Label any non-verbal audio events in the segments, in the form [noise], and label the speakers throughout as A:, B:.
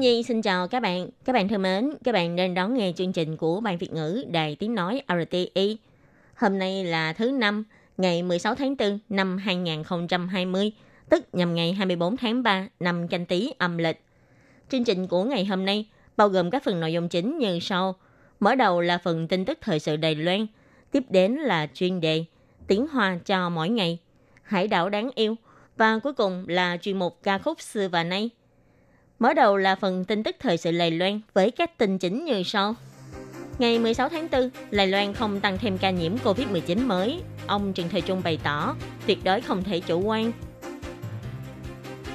A: Thiên Nhi xin chào các bạn. Các bạn thân mến, các bạn đang đón nghe chương trình của Ban Việt ngữ Đài Tiếng Nói RTI. Hôm nay là thứ năm, ngày 16 tháng 4 năm 2020, tức nhằm ngày 24 tháng 3 năm canh tí âm lịch. Chương trình của ngày hôm nay bao gồm các phần nội dung chính như sau. Mở đầu là phần tin tức thời sự Đài Loan, tiếp đến là chuyên đề tiếng hoa cho mỗi ngày, hải đảo đáng yêu và cuối cùng là chuyên mục ca khúc xưa và nay. Mở đầu là phần tin tức thời sự Lầy Loan với các tin chính như sau. Ngày 16 tháng 4, Đài Loan không tăng thêm ca nhiễm COVID-19 mới. Ông Trần Thời Trung bày tỏ, tuyệt đối không thể chủ quan.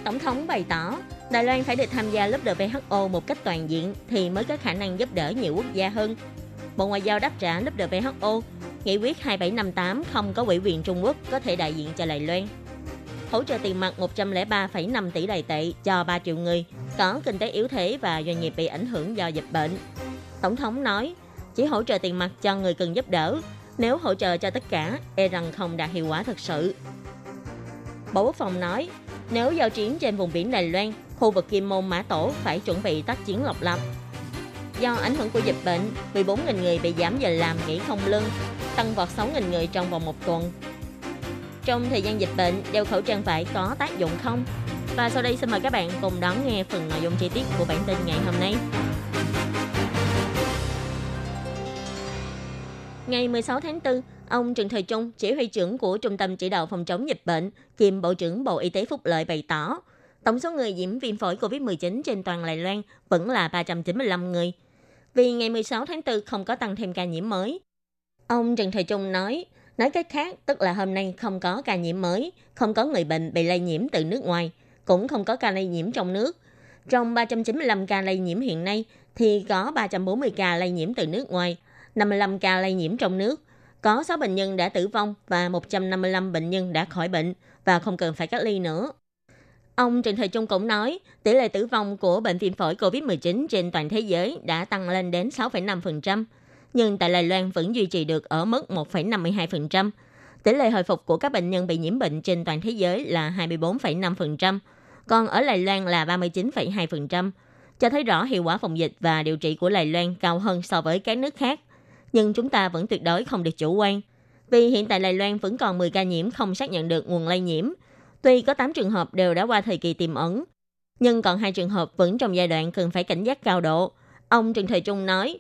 A: Tổng thống bày tỏ, Đài Loan phải được tham gia lớp WHO một cách toàn diện thì mới có khả năng giúp đỡ nhiều quốc gia hơn. Bộ Ngoại giao đáp trả lớp WHO, nghị quyết 2758 không có ủy quyền Trung Quốc có thể đại diện cho Đài Loan. Hỗ trợ tiền mặt 103,5 tỷ đài tệ cho 3 triệu người có kinh tế yếu thế và doanh nghiệp bị ảnh hưởng do dịch bệnh. Tổng thống nói, chỉ hỗ trợ tiền mặt cho người cần giúp đỡ, nếu hỗ trợ cho tất cả, e rằng không đạt hiệu quả thực sự. Bộ Quốc phòng nói, nếu giao chiến trên vùng biển Đài Loan, khu vực Kim Môn Mã Tổ phải chuẩn bị tác chiến độc lập. Do ảnh hưởng của dịch bệnh, 14.000 người bị giảm giờ làm nghỉ không lương, tăng vọt 6.000 người trong vòng một tuần. Trong thời gian dịch bệnh, đeo khẩu trang vải có tác dụng không? Và sau đây xin mời các bạn cùng đón nghe phần nội dung chi tiết của bản tin ngày hôm nay. Ngày 16 tháng 4, ông Trần Thời Trung, chỉ huy trưởng của Trung tâm Chỉ đạo Phòng chống dịch bệnh, kiêm Bộ trưởng Bộ Y tế Phúc Lợi bày tỏ, tổng số người nhiễm viêm phổi COVID-19 trên toàn Đài Loan vẫn là 395 người, vì ngày 16 tháng 4 không có tăng thêm ca nhiễm mới. Ông Trần Thời Trung nói, nói cách khác, tức là hôm nay không có ca nhiễm mới, không có người bệnh bị lây nhiễm từ nước ngoài, cũng không có ca lây nhiễm trong nước. Trong 395 ca lây nhiễm hiện nay, thì có 340 ca lây nhiễm từ nước ngoài, 55 ca lây nhiễm trong nước. Có 6 bệnh nhân đã tử vong và 155 bệnh nhân đã khỏi bệnh và không cần phải cách ly nữa. Ông Trần Thời Trung cũng nói, tỷ lệ tử vong của bệnh viêm phổi COVID-19 trên toàn thế giới đã tăng lên đến 6,5%, nhưng tại Đài Loan vẫn duy trì được ở mức 1,52%. Tỷ lệ hồi phục của các bệnh nhân bị nhiễm bệnh trên toàn thế giới là 24,5%, còn ở Đài Loan là 39,2%, cho thấy rõ hiệu quả phòng dịch và điều trị của Đài Loan cao hơn so với các nước khác. Nhưng chúng ta vẫn tuyệt đối không được chủ quan, vì hiện tại Đài Loan vẫn còn 10 ca nhiễm không xác nhận được nguồn lây nhiễm. Tuy có 8 trường hợp đều đã qua thời kỳ tiềm ẩn, nhưng còn hai trường hợp vẫn trong giai đoạn cần phải cảnh giác cao độ. Ông Trần Thời Trung nói,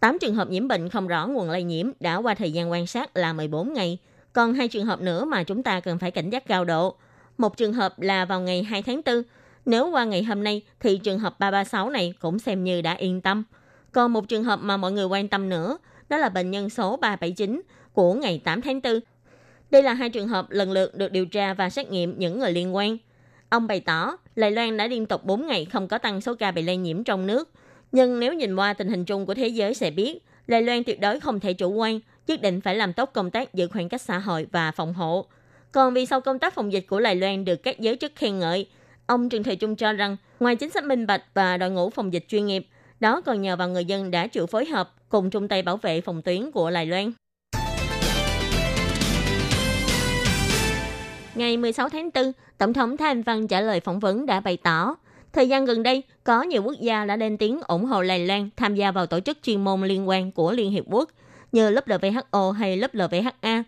A: 8 trường hợp nhiễm bệnh không rõ nguồn lây nhiễm đã qua thời gian quan sát là 14 ngày, còn hai trường hợp nữa mà chúng ta cần phải cảnh giác cao độ. Một trường hợp là vào ngày 2 tháng 4, nếu qua ngày hôm nay thì trường hợp 336 này cũng xem như đã yên tâm. Còn một trường hợp mà mọi người quan tâm nữa, đó là bệnh nhân số 379 của ngày 8 tháng 4. Đây là hai trường hợp lần lượt được điều tra và xét nghiệm những người liên quan. Ông bày tỏ, Lài Loan đã liên tục 4 ngày không có tăng số ca bị lây nhiễm trong nước. Nhưng nếu nhìn qua tình hình chung của thế giới sẽ biết, Đài Loan tuyệt đối không thể chủ quan, nhất định phải làm tốt công tác giữ khoảng cách xã hội và phòng hộ. Còn vì sau công tác phòng dịch của Đài Loan được các giới chức khen ngợi, ông Trần Thời Trung cho rằng ngoài chính sách minh bạch và đội ngũ phòng dịch chuyên nghiệp, đó còn nhờ vào người dân đã chịu phối hợp cùng chung tay bảo vệ phòng tuyến của Đài Loan. Ngày 16 tháng 4, Tổng thống Thanh Văn trả lời phỏng vấn đã bày tỏ, thời gian gần đây có nhiều quốc gia đã lên tiếng ủng hộ Đài Loan tham gia vào tổ chức chuyên môn liên quan của Liên Hiệp Quốc như lớp WHO hay lớp LVHA.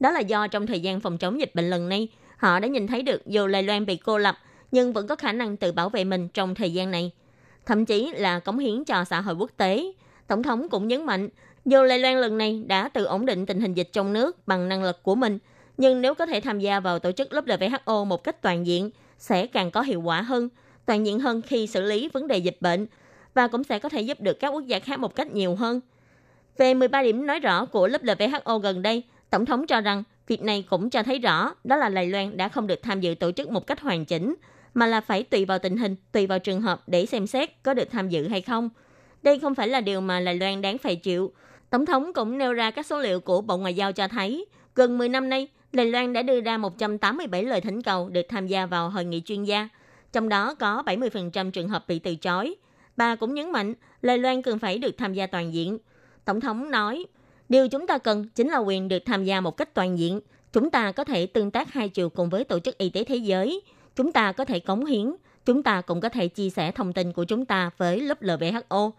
A: Đó là do trong thời gian phòng chống dịch bệnh lần này, họ đã nhìn thấy được dù Đài Loan bị cô lập nhưng vẫn có khả năng tự bảo vệ mình trong thời gian này. Thậm chí là cống hiến cho xã hội quốc tế. Tổng thống cũng nhấn mạnh, dù Đài Loan lần này đã tự ổn định tình hình dịch trong nước bằng năng lực của mình, nhưng nếu có thể tham gia vào tổ chức lớp WHO một cách toàn diện, sẽ càng có hiệu quả hơn, toàn diện hơn khi xử lý vấn đề dịch bệnh và cũng sẽ có thể giúp được các quốc gia khác một cách nhiều hơn. Về 13 điểm nói rõ của lớp WHO gần đây, Tổng thống cho rằng việc này cũng cho thấy rõ đó là Đài Loan đã không được tham dự tổ chức một cách hoàn chỉnh mà là phải tùy vào tình hình, tùy vào trường hợp để xem xét có được tham dự hay không. Đây không phải là điều mà Đài Loan đáng phải chịu. Tổng thống cũng nêu ra các số liệu của Bộ Ngoại giao cho thấy, gần 10 năm nay, Đài Loan đã đưa ra 187 lời thỉnh cầu được tham gia vào hội nghị chuyên gia, trong đó có 70% trường hợp bị từ chối. Bà cũng nhấn mạnh, Lê Loan cần phải được tham gia toàn diện. Tổng thống nói, điều chúng ta cần chính là quyền được tham gia một cách toàn diện. Chúng ta có thể tương tác hai chiều cùng với Tổ chức Y tế Thế giới. Chúng ta có thể cống hiến. Chúng ta cũng có thể chia sẻ thông tin của chúng ta với lớp LVHO.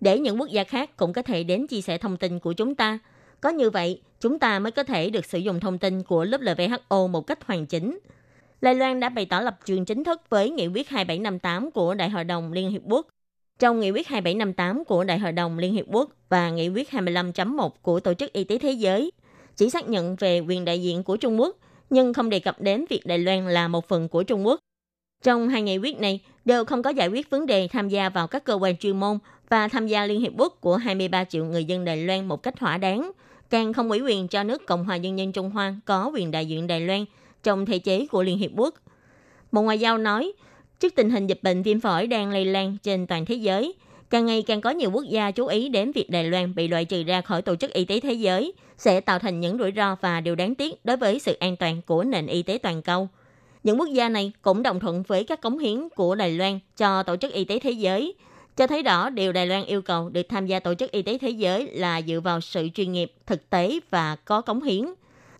A: Để những quốc gia khác cũng có thể đến chia sẻ thông tin của chúng ta. Có như vậy, chúng ta mới có thể được sử dụng thông tin của lớp LVHO một cách hoàn chỉnh. Đài Loan đã bày tỏ lập trường chính thức với nghị quyết 2758 của Đại hội đồng Liên Hiệp Quốc. Trong nghị quyết 2758 của Đại hội đồng Liên Hiệp Quốc và nghị quyết 25.1 của Tổ chức Y tế Thế giới chỉ xác nhận về quyền đại diện của Trung Quốc, nhưng không đề cập đến việc Đài Loan là một phần của Trung Quốc. Trong hai nghị quyết này đều không có giải quyết vấn đề tham gia vào các cơ quan chuyên môn và tham gia Liên Hiệp Quốc của 23 triệu người dân Đài Loan một cách thỏa đáng, càng không ủy quyền cho nước Cộng hòa Nhân dân Trung Hoa có quyền đại diện Đài Loan trong thể chế của Liên Hiệp Quốc. Bộ Ngoại giao nói, trước tình hình dịch bệnh viêm phổi đang lây lan trên toàn thế giới, càng ngày càng có nhiều quốc gia chú ý đến việc Đài Loan bị loại trừ ra khỏi Tổ chức Y tế Thế giới sẽ tạo thành những rủi ro và điều đáng tiếc đối với sự an toàn của nền y tế toàn cầu. Những quốc gia này cũng đồng thuận với các cống hiến của Đài Loan cho Tổ chức Y tế Thế giới, cho thấy rõ điều Đài Loan yêu cầu được tham gia Tổ chức Y tế Thế giới là dựa vào sự chuyên nghiệp, thực tế và có cống hiến.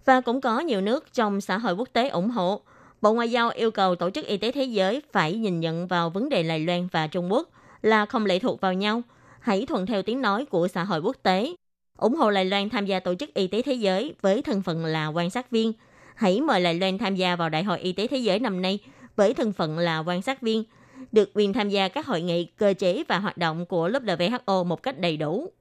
A: Và cũng có nhiều nước trong xã hội quốc tế ủng hộ. Bộ Ngoại giao yêu cầu Tổ chức Y tế Thế giới phải nhìn nhận vào vấn đề Đài Loan và Trung Quốc là không lệ thuộc vào nhau, hãy thuận theo tiếng nói của xã hội quốc tế. ủng hộ Đài Loan tham gia Tổ chức Y tế Thế giới với thân phận là quan sát viên. Hãy mời Đài Loan tham gia vào Đại hội Y tế Thế giới năm nay với thân phận là quan sát viên – được quyền tham gia các hội nghị, cơ chế và hoạt động của lớp WHO một cách đầy đủ.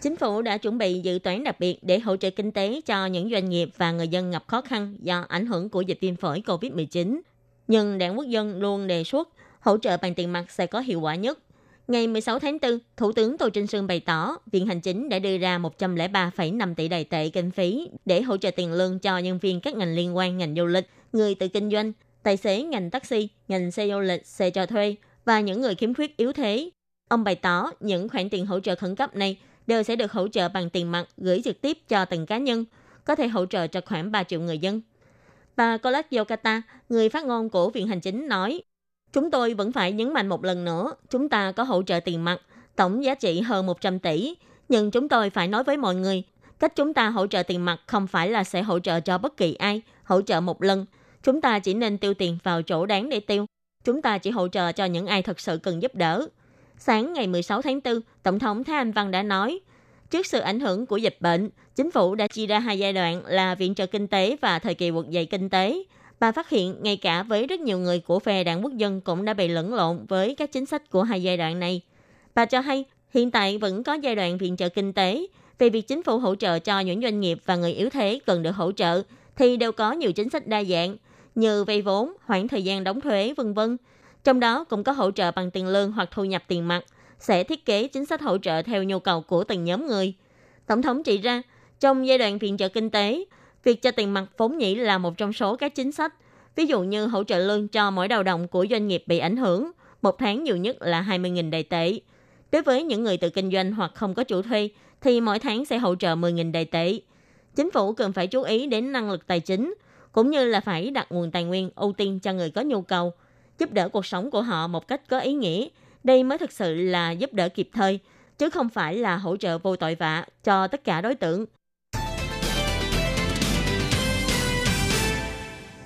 A: Chính phủ đã chuẩn bị dự toán đặc biệt để hỗ trợ kinh tế cho những doanh nghiệp và người dân gặp khó khăn do ảnh hưởng của dịch viêm phổi COVID-19. Nhưng Đảng Quốc dân luôn đề xuất hỗ trợ bằng tiền mặt sẽ có hiệu quả nhất. Ngày 16 tháng 4, Thủ tướng Tô Trinh Sương bày tỏ Viện Hành Chính đã đưa ra 103,5 tỷ đài tệ kinh phí để hỗ trợ tiền lương cho nhân viên các ngành liên quan ngành du lịch người tự kinh doanh, tài xế ngành taxi, ngành xe du lịch, xe cho thuê và những người khiếm khuyết yếu thế. Ông bày tỏ những khoản tiền hỗ trợ khẩn cấp này đều sẽ được hỗ trợ bằng tiền mặt gửi trực tiếp cho từng cá nhân, có thể hỗ trợ cho khoảng 3 triệu người dân. Bà Colette Yokata, người phát ngôn của Viện Hành Chính nói, Chúng tôi vẫn phải nhấn mạnh một lần nữa, chúng ta có hỗ trợ tiền mặt, tổng giá trị hơn 100 tỷ, nhưng chúng tôi phải nói với mọi người, cách chúng ta hỗ trợ tiền mặt không phải là sẽ hỗ trợ cho bất kỳ ai, hỗ trợ một lần, Chúng ta chỉ nên tiêu tiền vào chỗ đáng để tiêu. Chúng ta chỉ hỗ trợ cho những ai thật sự cần giúp đỡ. Sáng ngày 16 tháng 4, Tổng thống Thái Anh Văn đã nói, trước sự ảnh hưởng của dịch bệnh, chính phủ đã chia ra hai giai đoạn là viện trợ kinh tế và thời kỳ vực dậy kinh tế. Bà phát hiện ngay cả với rất nhiều người của phe đảng quốc dân cũng đã bị lẫn lộn với các chính sách của hai giai đoạn này. Bà cho hay hiện tại vẫn có giai đoạn viện trợ kinh tế về việc chính phủ hỗ trợ cho những doanh nghiệp và người yếu thế cần được hỗ trợ thì đều có nhiều chính sách đa dạng như vay vốn, hoãn thời gian đóng thuế, vân vân. Trong đó cũng có hỗ trợ bằng tiền lương hoặc thu nhập tiền mặt, sẽ thiết kế chính sách hỗ trợ theo nhu cầu của từng nhóm người. Tổng thống chỉ ra, trong giai đoạn viện trợ kinh tế, việc cho tiền mặt vốn nhĩ là một trong số các chính sách, ví dụ như hỗ trợ lương cho mỗi đầu động của doanh nghiệp bị ảnh hưởng, một tháng nhiều nhất là 20.000 đại tệ. Đối với những người tự kinh doanh hoặc không có chủ thuê, thì mỗi tháng sẽ hỗ trợ 10.000 đại tệ. Chính phủ cần phải chú ý đến năng lực tài chính, cũng như là phải đặt nguồn tài nguyên ưu tiên cho người có nhu cầu, giúp đỡ cuộc sống của họ một cách có ý nghĩa. Đây mới thực sự là giúp đỡ kịp thời, chứ không phải là hỗ trợ vô tội vạ cho tất cả đối tượng.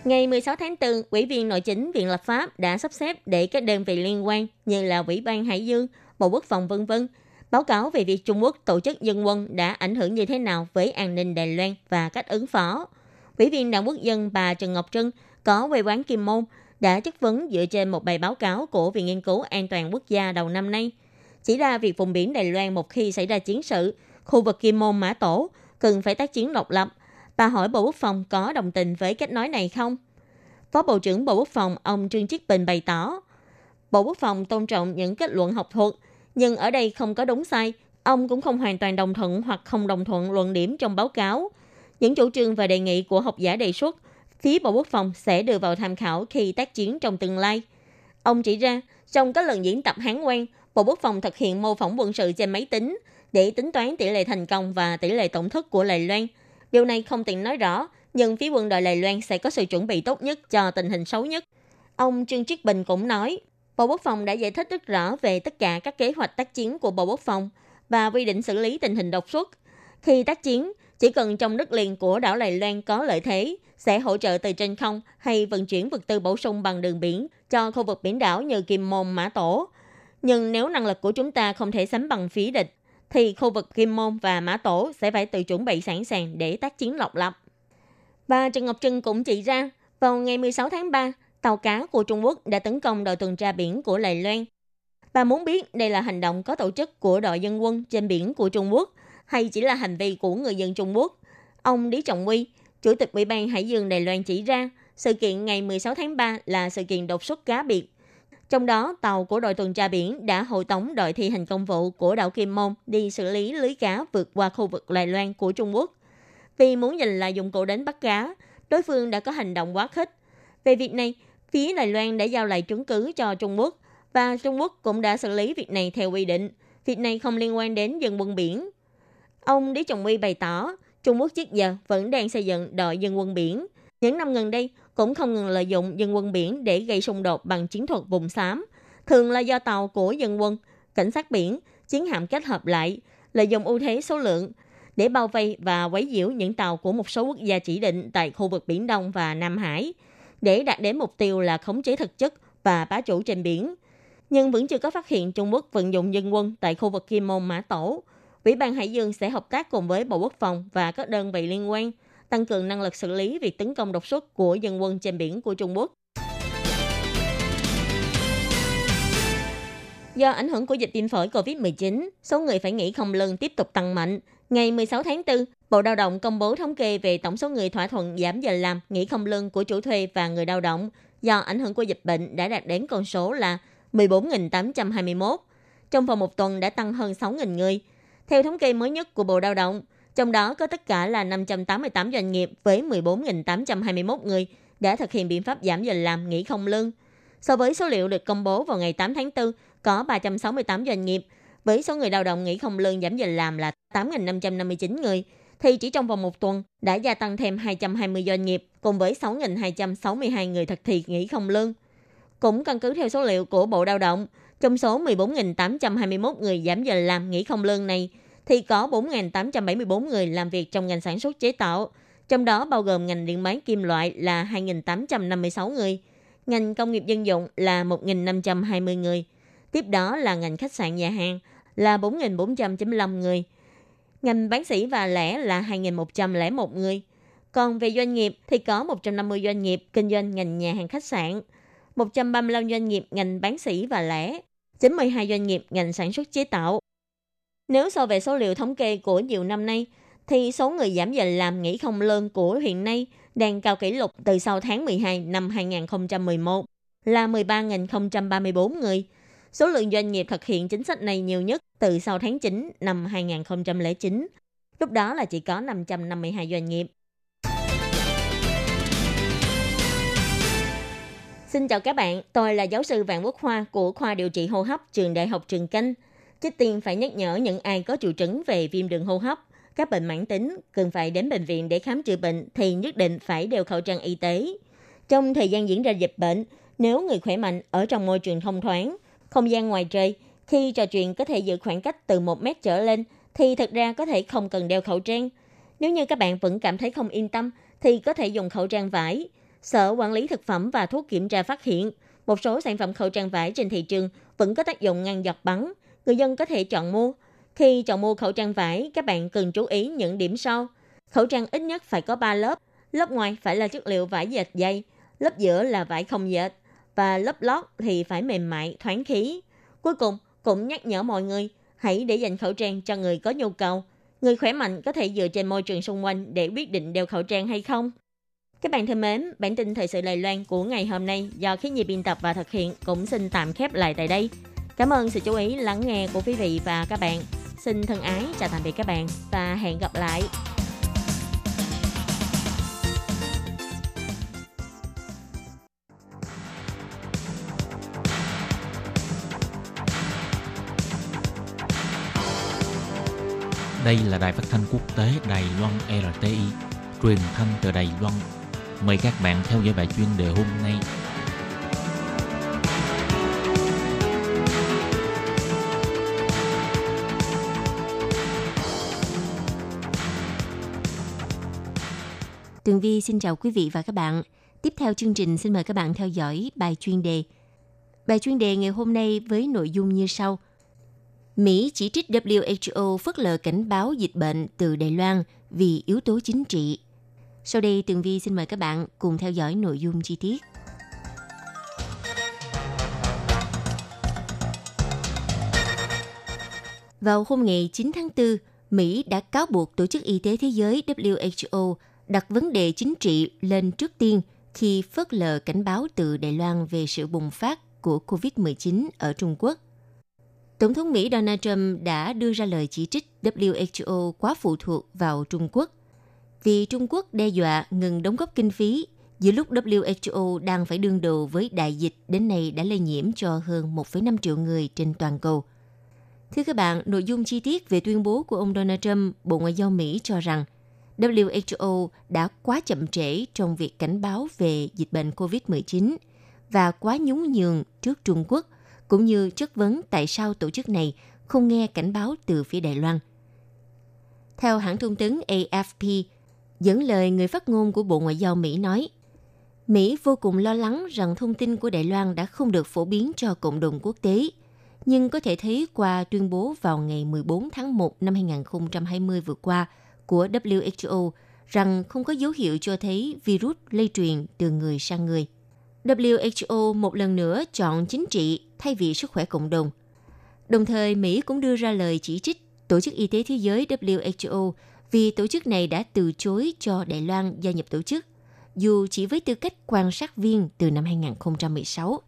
A: Ngày 16 tháng 4, Ủy viên Nội chính Viện Lập pháp đã sắp xếp để các đơn vị liên quan như là Ủy ban Hải Dương, Bộ Quốc phòng vân vân báo cáo về việc Trung Quốc tổ chức dân quân đã ảnh hưởng như thế nào với an ninh Đài Loan và cách ứng phó. Ủy viên Đảng Quốc dân bà Trần Ngọc Trân có quê quán Kim Môn đã chất vấn dựa trên một bài báo cáo của Viện Nghiên cứu An toàn Quốc gia đầu năm nay. Chỉ ra việc vùng biển Đài Loan một khi xảy ra chiến sự, khu vực Kim Môn Mã Tổ cần phải tác chiến độc lập. Bà hỏi Bộ Quốc phòng có đồng tình với cách nói này không? Phó Bộ trưởng Bộ Quốc phòng ông Trương Chiết Bình bày tỏ, Bộ Quốc phòng tôn trọng những kết luận học thuật, nhưng ở đây không có đúng sai. Ông cũng không hoàn toàn đồng thuận hoặc không đồng thuận luận điểm trong báo cáo – Những chủ trương và đề nghị của học giả đề xuất, phía Bộ Quốc phòng sẽ đưa vào tham khảo khi tác chiến trong tương lai. Ông chỉ ra, trong các lần diễn tập Hán quen, Bộ Quốc phòng thực hiện mô phỏng quân sự trên máy tính để tính toán tỷ lệ thành công và tỷ lệ tổn thất của Lài Loan. Điều này không tiện nói rõ, nhưng phía quân đội Lài Loan sẽ có sự chuẩn bị tốt nhất cho tình hình xấu nhất. Ông Trương Triết Bình cũng nói, Bộ Quốc phòng đã giải thích rất rõ về tất cả các kế hoạch tác chiến của Bộ Quốc phòng và quy định xử lý tình hình đột xuất. Khi tác chiến, chỉ cần trong đất liền của đảo Đài Loan có lợi thế, sẽ hỗ trợ từ trên không hay vận chuyển vật tư bổ sung bằng đường biển cho khu vực biển đảo như Kim Môn, Mã Tổ. Nhưng nếu năng lực của chúng ta không thể sánh bằng phía địch, thì khu vực Kim Môn và Mã Tổ sẽ phải tự chuẩn bị sẵn sàng để tác chiến độc lập. Và Trần Ngọc Trân cũng chỉ ra, vào ngày 16 tháng 3, tàu cá của Trung Quốc đã tấn công đội tuần tra biển của Lài Loan. Bà muốn biết đây là hành động có tổ chức của đội dân quân trên biển của Trung Quốc hay chỉ là hành vi của người dân Trung Quốc. Ông Lý Trọng Huy, Chủ tịch Ủy ban Hải dương Đài Loan chỉ ra, sự kiện ngày 16 tháng 3 là sự kiện đột xuất cá biệt. Trong đó, tàu của đội tuần tra biển đã hộ tống đội thi hành công vụ của đảo Kim Môn đi xử lý lưới cá vượt qua khu vực Đài Loan của Trung Quốc. Vì muốn giành lại dụng cụ đến bắt cá, đối phương đã có hành động quá khích. Về việc này, phía Đài Loan đã giao lại chứng cứ cho Trung Quốc và Trung Quốc cũng đã xử lý việc này theo quy định. Việc này không liên quan đến dân quân biển. Ông Lý Trọng Uy bày tỏ, Trung Quốc trước giờ vẫn đang xây dựng đội dân quân biển. Những năm gần đây cũng không ngừng lợi dụng dân quân biển để gây xung đột bằng chiến thuật vùng xám. Thường là do tàu của dân quân, cảnh sát biển, chiến hạm kết hợp lại, lợi dụng ưu thế số lượng để bao vây và quấy nhiễu những tàu của một số quốc gia chỉ định tại khu vực Biển Đông và Nam Hải, để đạt đến mục tiêu là khống chế thực chất và bá chủ trên biển. Nhưng vẫn chưa có phát hiện Trung Quốc vận dụng dân quân tại khu vực Kim Môn Mã Tổ. Ủy ban Hải Dương sẽ hợp tác cùng với Bộ Quốc phòng và các đơn vị liên quan, tăng cường năng lực xử lý việc tấn công đột xuất của dân quân trên biển của Trung Quốc. Do ảnh hưởng của dịch viêm phổi COVID-19, số người phải nghỉ không lương tiếp tục tăng mạnh. Ngày 16 tháng 4, Bộ Lao động công bố thống kê về tổng số người thỏa thuận giảm giờ làm, nghỉ không lương của chủ thuê và người lao động do ảnh hưởng của dịch bệnh đã đạt đến con số là 14.821. Trong vòng một tuần đã tăng hơn 6.000 người. Theo thống kê mới nhất của Bộ Lao động, trong đó có tất cả là 588 doanh nghiệp với 14.821 người đã thực hiện biện pháp giảm giờ làm nghỉ không lương. So với số liệu được công bố vào ngày 8 tháng 4, có 368 doanh nghiệp với số người lao động nghỉ không lương giảm giờ làm là 8.559 người, thì chỉ trong vòng một tuần đã gia tăng thêm 220 doanh nghiệp cùng với 6.262 người thực thi nghỉ không lương. Cũng căn cứ theo số liệu của Bộ Lao động, trong số 14.821 người giảm giờ làm nghỉ không lương này, thì có 4.874 người làm việc trong ngành sản xuất chế tạo, trong đó bao gồm ngành điện máy kim loại là 2.856 người, ngành công nghiệp dân dụng là 1.520 người, tiếp đó là ngành khách sạn nhà hàng là 4.495 người, ngành bán sỉ và lẻ là 2.101 người. Còn về doanh nghiệp thì có 150 doanh nghiệp kinh doanh ngành nhà hàng khách sạn, 135 doanh nghiệp ngành bán sỉ và lẻ, 92 doanh nghiệp ngành sản xuất chế tạo. Nếu so về số liệu thống kê của nhiều năm nay, thì số người giảm giờ làm nghỉ không lương của hiện nay đang cao kỷ lục từ sau tháng 12 năm 2011 là 13.034 người. Số lượng doanh nghiệp thực hiện chính sách này nhiều nhất từ sau tháng 9 năm 2009. Lúc đó là chỉ có 552 doanh nghiệp. Xin chào các bạn, tôi là giáo sư Vạn Quốc Hoa của khoa điều trị hô hấp trường Đại học Trường Canh. Trước tiên phải nhắc nhở những ai có triệu chứng về viêm đường hô hấp, các bệnh mãn tính cần phải đến bệnh viện để khám chữa bệnh thì nhất định phải đeo khẩu trang y tế. Trong thời gian diễn ra dịch bệnh, nếu người khỏe mạnh ở trong môi trường thông thoáng, không gian ngoài trời, khi trò chuyện có thể giữ khoảng cách từ 1 mét trở lên, thì thực ra có thể không cần đeo khẩu trang. Nếu như các bạn vẫn cảm thấy không yên tâm, thì có thể dùng khẩu trang vải. Sở Quản lý Thực phẩm và Thuốc Kiểm tra phát hiện, một số sản phẩm khẩu trang vải trên thị trường vẫn có tác dụng ngăn giọt bắn. Người dân có thể chọn mua. Khi chọn mua khẩu trang vải, các bạn cần chú ý những điểm sau. Khẩu trang ít nhất phải có 3 lớp. Lớp ngoài phải là chất liệu vải dệt dày, lớp giữa là vải không dệt và lớp lót thì phải mềm mại, thoáng khí. Cuối cùng, cũng nhắc nhở mọi người hãy để dành khẩu trang cho người có nhu cầu. Người khỏe mạnh có thể dựa trên môi trường xung quanh để quyết định đeo khẩu trang hay không. Các bạn thân mến, bản tin thời sự Lài Loan của ngày hôm nay do khí nhịp biên tập và thực hiện cũng xin tạm khép lại tại đây. Cảm ơn sự chú ý lắng nghe của quý vị và các bạn. Xin thân ái chào tạm biệt các bạn và hẹn gặp lại.
B: Đây là đài phát thanh quốc tế Đài Loan RTI, truyền thanh từ Đài Loan Mời các bạn theo dõi bài chuyên đề hôm nay.
C: Tường Vi xin chào quý vị và các bạn. Tiếp theo chương trình xin mời các bạn theo dõi bài chuyên đề. Bài chuyên đề ngày hôm nay với nội dung như sau. Mỹ chỉ trích WHO phớt lờ cảnh báo dịch bệnh từ Đài Loan vì yếu tố chính trị. Sau đây Tường Vi xin mời các bạn cùng theo dõi nội dung chi tiết. Vào hôm ngày 9 tháng 4, Mỹ đã cáo buộc Tổ chức Y tế Thế giới WHO đặt vấn đề chính trị lên trước tiên khi phớt lờ cảnh báo từ Đài Loan về sự bùng phát của COVID-19 ở Trung Quốc. Tổng thống Mỹ Donald Trump đã đưa ra lời chỉ trích WHO quá phụ thuộc vào Trung Quốc vì Trung Quốc đe dọa ngừng đóng góp kinh phí giữa lúc WHO đang phải đương đầu với đại dịch đến nay đã lây nhiễm cho hơn 1,5 triệu người trên toàn cầu. Thưa các bạn, nội dung chi tiết về tuyên bố của ông Donald Trump, Bộ Ngoại giao Mỹ cho rằng WHO đã quá chậm trễ trong việc cảnh báo về dịch bệnh COVID-19 và quá nhún nhường trước Trung Quốc, cũng như chất vấn tại sao tổ chức này không nghe cảnh báo từ phía Đài Loan. Theo hãng thông tấn AFP, dẫn lời người phát ngôn của Bộ Ngoại giao Mỹ nói, Mỹ vô cùng lo lắng rằng thông tin của Đài Loan đã không được phổ biến cho cộng đồng quốc tế, nhưng có thể thấy qua tuyên bố vào ngày 14 tháng 1 năm 2020 vừa qua – của WHO rằng không có dấu hiệu cho thấy virus lây truyền từ người sang người. WHO một lần nữa chọn chính trị thay vì sức khỏe cộng đồng. Đồng thời, Mỹ cũng đưa ra lời chỉ trích Tổ chức Y tế Thế giới WHO vì tổ chức này đã từ chối cho Đài Loan gia nhập tổ chức, dù chỉ với tư cách quan sát viên từ năm 2016.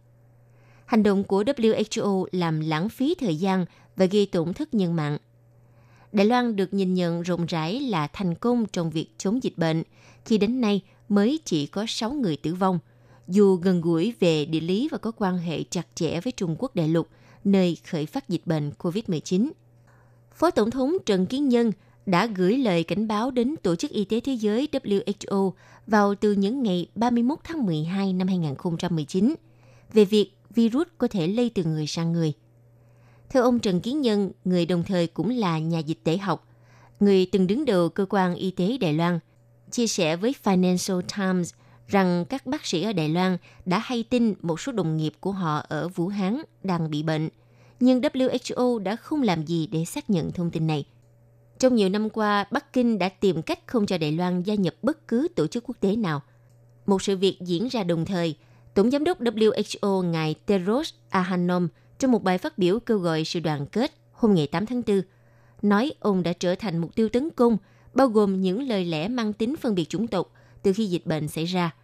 C: Hành động của WHO làm lãng phí thời gian và gây tổn thất nhân mạng Đài Loan được nhìn nhận rộng rãi là thành công trong việc chống dịch bệnh, khi đến nay mới chỉ có 6 người tử vong, dù gần gũi về địa lý và có quan hệ chặt chẽ với Trung Quốc đại lục, nơi khởi phát dịch bệnh COVID-19. Phó Tổng thống Trần Kiến Nhân đã gửi lời cảnh báo đến Tổ chức Y tế Thế giới WHO vào từ những ngày 31 tháng 12 năm 2019 về việc virus có thể lây từ người sang người – theo ông Trần Kiến Nhân, người đồng thời cũng là nhà dịch tễ học, người từng đứng đầu cơ quan y tế Đài Loan, chia sẻ với Financial Times rằng các bác sĩ ở Đài Loan đã hay tin một số đồng nghiệp của họ ở Vũ Hán đang bị bệnh, nhưng WHO đã không làm gì để xác nhận thông tin này. Trong nhiều năm qua, Bắc Kinh đã tìm cách không cho Đài Loan gia nhập bất cứ tổ chức quốc tế nào. Một sự việc diễn ra đồng thời, Tổng giám đốc WHO ngài Teros Adhanom – trong một bài phát biểu kêu gọi sự đoàn kết hôm ngày 8 tháng 4, nói ông đã trở thành mục tiêu tấn công, bao gồm những lời lẽ mang tính phân biệt chủng tộc từ khi dịch bệnh xảy ra.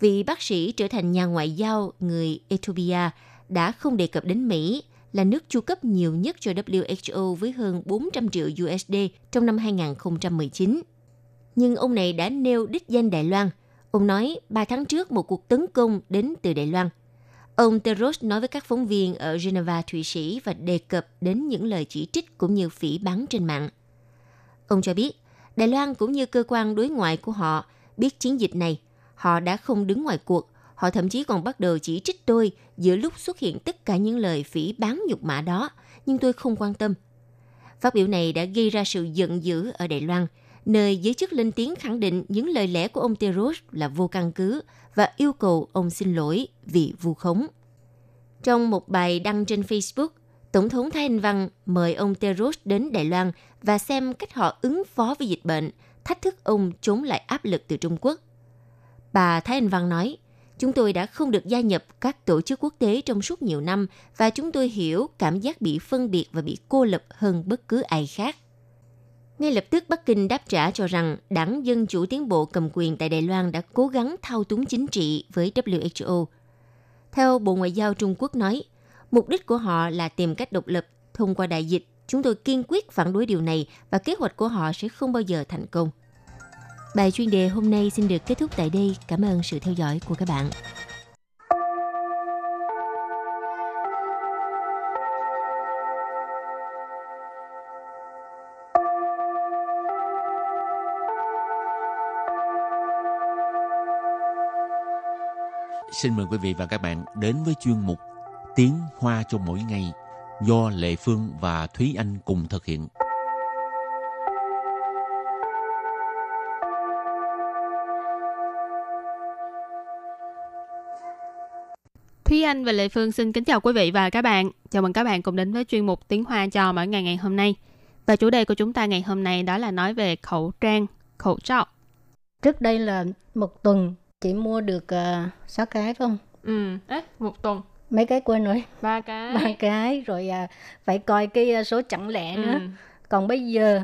C: Vị bác sĩ trở thành nhà ngoại giao người Ethiopia đã không đề cập đến Mỹ là nước chu cấp nhiều nhất cho WHO với hơn 400 triệu USD trong năm 2019. Nhưng ông này đã nêu đích danh Đài Loan. Ông nói 3 tháng trước một cuộc tấn công đến từ Đài Loan – Ông Teros nói với các phóng viên ở Geneva, Thụy Sĩ và đề cập đến những lời chỉ trích cũng như phỉ báng trên mạng. Ông cho biết, Đài Loan cũng như cơ quan đối ngoại của họ biết chiến dịch này, họ đã không đứng ngoài cuộc, họ thậm chí còn bắt đầu chỉ trích tôi giữa lúc xuất hiện tất cả những lời phỉ báng nhục mạ đó, nhưng tôi không quan tâm. Phát biểu này đã gây ra sự giận dữ ở Đài Loan, nơi giới chức lên tiếng khẳng định những lời lẽ của ông Teros là vô căn cứ và yêu cầu ông xin lỗi vì vu khống. Trong một bài đăng trên Facebook, Tổng thống Thái Anh Văn mời ông Teros đến Đài Loan và xem cách họ ứng phó với dịch bệnh, thách thức ông chống lại áp lực từ Trung Quốc. Bà Thái Anh Văn nói, chúng tôi đã không được gia nhập các tổ chức quốc tế trong suốt nhiều năm và chúng tôi hiểu cảm giác bị phân biệt và bị cô lập hơn bất cứ ai khác. Ngay lập tức Bắc Kinh đáp trả cho rằng đảng Dân Chủ Tiến bộ cầm quyền tại Đài Loan đã cố gắng thao túng chính trị với WHO. Theo Bộ Ngoại giao Trung Quốc nói, mục đích của họ là tìm cách độc lập thông qua đại dịch. Chúng tôi kiên quyết phản đối điều này và kế hoạch của họ sẽ không bao giờ thành công. Bài chuyên đề hôm nay xin được kết thúc tại đây. Cảm ơn sự theo dõi của các bạn.
B: Xin mời quý vị và các bạn đến với chuyên mục Tiếng Hoa cho mỗi ngày do Lệ Phương và Thúy Anh cùng thực hiện.
D: Thúy Anh và Lệ Phương xin kính chào quý vị và các bạn. Chào mừng các bạn cùng đến với chuyên mục Tiếng Hoa cho mỗi ngày ngày hôm nay. Và chủ đề của chúng ta ngày hôm nay đó là nói về khẩu trang, khẩu trao.
E: Trước đây là một tuần chỉ mua được uh, 6 cái phải không?
D: Ừ, Ê, một tuần.
E: Mấy cái quên rồi.
D: Ba cái.
E: Ba cái rồi uh, phải coi cái uh, số chẵn lẻ nữa. Ừ. Còn bây giờ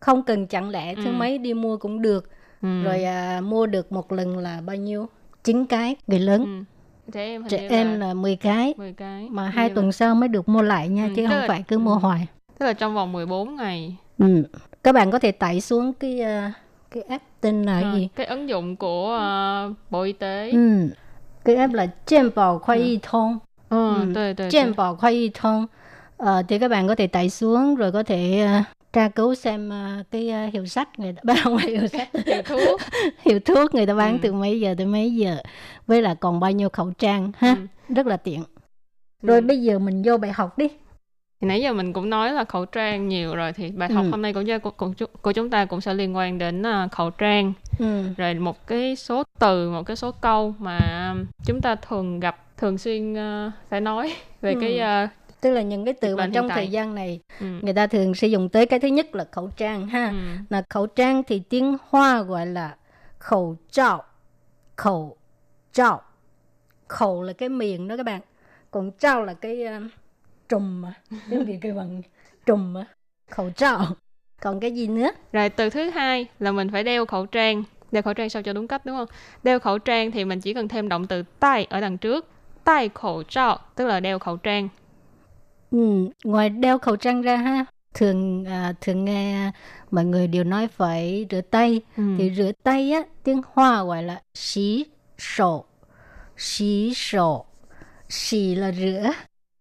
E: không cần chẵn lẻ, thứ ừ. mấy đi mua cũng được. Ừ. Rồi uh, mua được một lần là bao nhiêu? 9 cái người lớn. Ừ
D: trẻ em
E: trẻ em là, là 10 cái,
D: 10 cái.
E: mà hai tuần sau mới được mua lại nha ừ, chứ không là... phải cứ mua hoài
D: tức là trong vòng 14 ngày
E: ừ. các bạn có thể tải xuống cái uh, cái app tên là à, gì
D: cái ứng dụng của uh, bộ y tế
E: ừ. cái app là trên bảo khoai y thông
D: ừ, ừ. ừ.
E: trên bảo khoai y thông ờ, thì các bạn có thể tải xuống rồi có thể uh, tra cứu xem uh, cái uh, hiệu sách người ta [laughs] bán hiệu sách [laughs]
D: hiệu thuốc [laughs]
E: hiệu thuốc người ta bán ừ. từ mấy giờ tới mấy giờ với là còn bao nhiêu khẩu trang ha ừ. rất là tiện rồi ừ. bây giờ mình vô bài học đi
D: thì nãy giờ mình cũng nói là khẩu trang nhiều rồi thì bài học ừ. hôm nay của, của, của, của chúng ta cũng sẽ liên quan đến uh, khẩu trang ừ. rồi một cái số từ một cái số câu mà chúng ta thường gặp thường xuyên uh, phải nói về ừ. cái uh,
E: tức là những cái từ mà trong thời gian này ừ. người ta thường sử dụng tới cái thứ nhất là khẩu trang ha. Ừ. là khẩu trang thì tiếng hoa gọi là khẩu trạo khẩu trạo. Khẩu là cái miệng đó các bạn. Còn trao là cái uh, trùm mà. Tiếng việt kêu bằng trùm mà khẩu trạo. Còn cái gì nữa?
D: Rồi từ thứ hai là mình phải đeo khẩu trang. Đeo khẩu trang sao cho đúng cách đúng không? Đeo khẩu trang thì mình chỉ cần thêm động từ tai ở đằng trước. Tai khẩu trạo tức là đeo khẩu trang
E: Ừ, ngoài đeo khẩu trang ra ha, thường à, thường nghe mọi người đều nói phải rửa tay. Ừ. Thì rửa tay á, tiếng Hoa gọi là xí sổ. Xí sổ. Xì là rửa,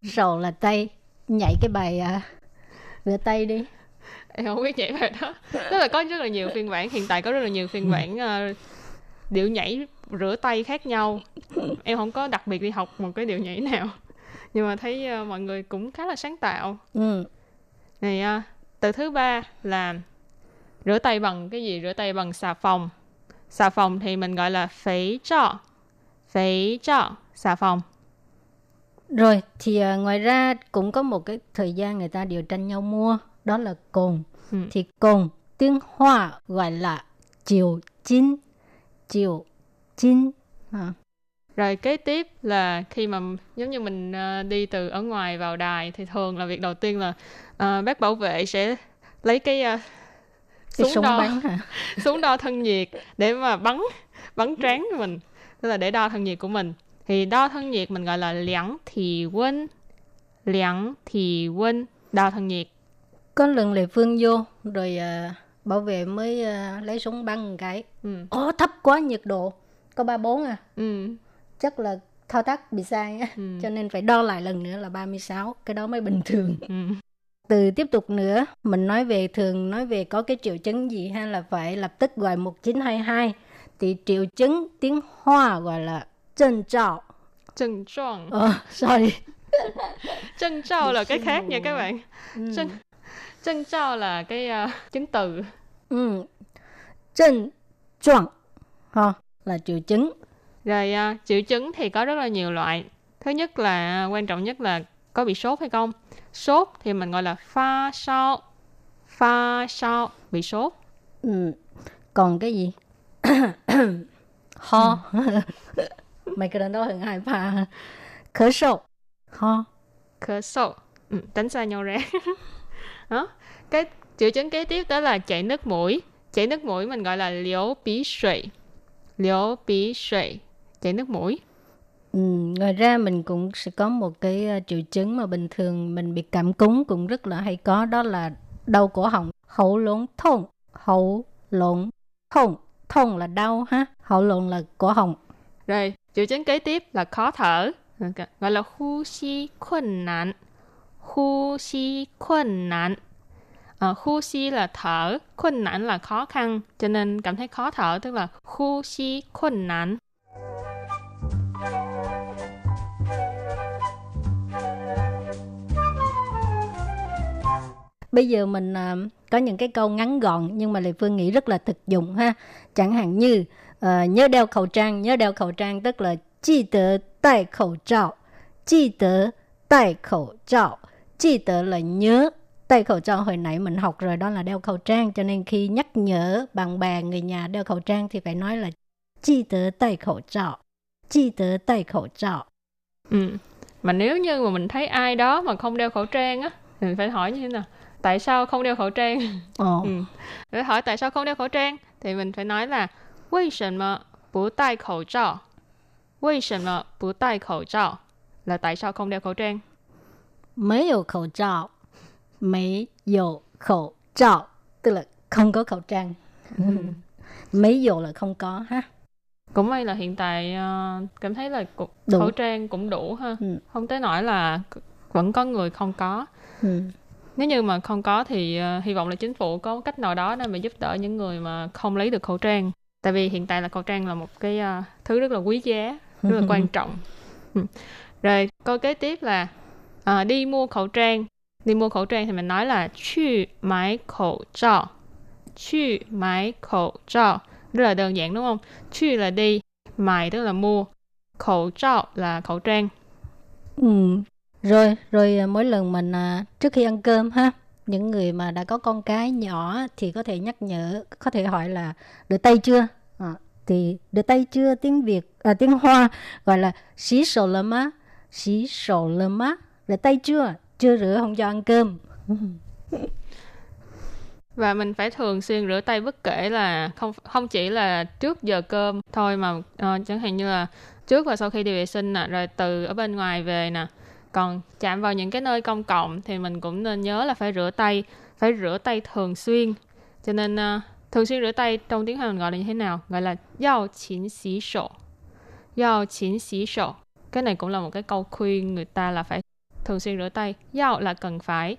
E: sổ là tay. Nhảy cái bài à, rửa tay đi.
D: Em không biết nhảy bài đó. Tức là có rất là nhiều phiên bản, hiện tại có rất là nhiều phiên bản uh, điệu nhảy rửa tay khác nhau. Em không có đặc biệt đi học một cái điệu nhảy nào nhưng mà thấy uh, mọi người cũng khá là sáng tạo. Ừ. này uh, từ thứ ba là rửa tay bằng cái gì? Rửa tay bằng xà phòng. Xà phòng thì mình gọi là phế trọ. Phế trọ xà phòng.
E: Rồi thì uh, ngoài ra cũng có một cái thời gian người ta đều tranh nhau mua đó là cồn. Ừ. thì cồn tiếng hoa gọi là chiều chín. Chiều chín. À.
D: Rồi kế tiếp là khi mà giống như mình uh, đi từ ở ngoài vào đài thì thường là việc đầu tiên là uh, bác bảo vệ sẽ lấy cái uh, súng,
E: súng
D: đo
E: bắn hả? [laughs]
D: súng đo thân nhiệt để mà bắn bắn trán mình tức là để đo thân nhiệt của mình. Thì đo thân nhiệt mình gọi là liãng thì quân liãng thì quân đo thân nhiệt.
E: Có lần lệ phương vô rồi uh, bảo vệ mới uh, lấy súng bắn một cái. Ừ. Ồ, thấp quá nhiệt độ có ba bốn à? Ừ chắc là thao tác bị sai á ừ. cho nên phải đo lại lần nữa là 36 cái đó mới bình thường. Ừ. từ tiếp tục nữa mình nói về thường nói về có cái triệu chứng gì hay là phải lập tức gọi 1922 thì triệu chứng tiếng Hoa gọi là chân trào
D: chân trọng.
E: Ờ sorry.
D: Chân trào là cái khác nha các bạn. Ừ. chân trào là cái uh, chứng từ.
E: Ừ. Chân trọng ha là triệu chứng
D: rồi uh, triệu chứng thì có rất là nhiều loại. Thứ nhất là quan trọng nhất là có bị sốt hay không. Sốt thì mình gọi là pha sao. Pha sao bị sốt.
E: Ừ. Còn cái gì? [coughs] ho. [laughs] Pha. Khở sổ. Ho.
D: Khở sổ. Ừ, tránh xa nhau ra. [laughs] đó. Cái triệu chứng kế tiếp đó là chảy nước mũi. Chảy nước mũi mình gọi là liễu bí sủy. Liễu bí sủy chảy nước mũi.
E: Ừ, ngoài ra mình cũng sẽ có một cái uh, triệu chứng mà bình thường mình bị cảm cúm cũng rất là hay có đó là đau cổ họng hậu lộn thông hậu lộn thông thông là đau ha hậu lộn là cổ họng.
D: Rồi triệu chứng kế tiếp là khó thở gọi là hu xi khuẩn nạn. Hu xi khuẩn nạn. À, hu xi là thở khuẩn nạn là khó khăn cho nên cảm thấy khó thở tức là hu xi khuẩn nạn
E: Bây giờ mình uh, có những cái câu ngắn gọn nhưng mà Lệ Phương nghĩ rất là thực dụng ha. Chẳng hạn như uh, nhớ đeo khẩu trang, nhớ đeo khẩu trang tức là chi tớ đai khẩu trào, chi tớ đai khẩu trào, chi tớ là nhớ, đai khẩu trang hồi nãy mình học rồi đó là đeo khẩu trang cho nên khi nhắc nhở bạn bè người nhà đeo khẩu trang thì phải nói là chi tớ đai khẩu trào, chi tớ đai khẩu trào.
D: Ừ. Mà nếu như mà mình thấy ai đó mà không đeo khẩu trang á, mình phải hỏi như thế nào? tại sao không đeo khẩu trang
E: oh. [laughs]
D: ừ. để hỏi tại sao không đeo khẩu trang thì mình phải nói là vì sao mà bố đeo khẩu trang vì sao mà bố đeo khẩu trang là tại sao không đeo khẩu trang
E: mấy khẩu khẩu trang mấy khẩu trang tức là không có khẩu trang [laughs] mấy dù là không có ha
D: cũng may là hiện tại uh, cảm thấy là cũng, đủ. khẩu trang cũng đủ ha ừ. không tới nỗi là vẫn có người không có ừ nếu như mà không có thì uh, hy vọng là chính phủ có cách nào đó để mà giúp đỡ những người mà không lấy được khẩu trang. Tại vì hiện tại là khẩu trang là một cái uh, thứ rất là quý giá rất là quan [laughs] trọng. Ừ. Rồi câu kế tiếp là uh, đi mua khẩu trang. Đi mua khẩu trang thì mình nói là chu mái khẩu trọ chu mái khẩu trọ. Rất là đơn giản đúng không? Chu là đi mài tức là mua. Khẩu trọ là khẩu trang.
E: Ừ rồi rồi à, mỗi lần mình à, trước khi ăn cơm ha những người mà đã có con cái nhỏ thì có thể nhắc nhở có thể hỏi là rửa tay chưa? À, thì rửa tay chưa? Tiếng việt à, tiếng hoa gọi là xí sổ lơ má xí sổ lơ má rửa tay chưa? Chưa rửa không cho ăn cơm. [laughs]
D: Và mình phải thường xuyên rửa tay bất kể là không không chỉ là trước giờ cơm thôi mà uh, chẳng hạn như là trước và sau khi đi vệ sinh nè rồi từ ở bên ngoài về nè còn chạm vào những cái nơi công cộng thì mình cũng nên nhớ là phải rửa tay phải rửa tay thường xuyên cho nên uh, thường xuyên rửa tay trong tiếng Hoa mình gọi là như thế nào gọi là giao chín xí sổ giao chín xí sổ cái này cũng là một cái câu khuyên người ta là phải thường xuyên rửa tay. giao là cần phải.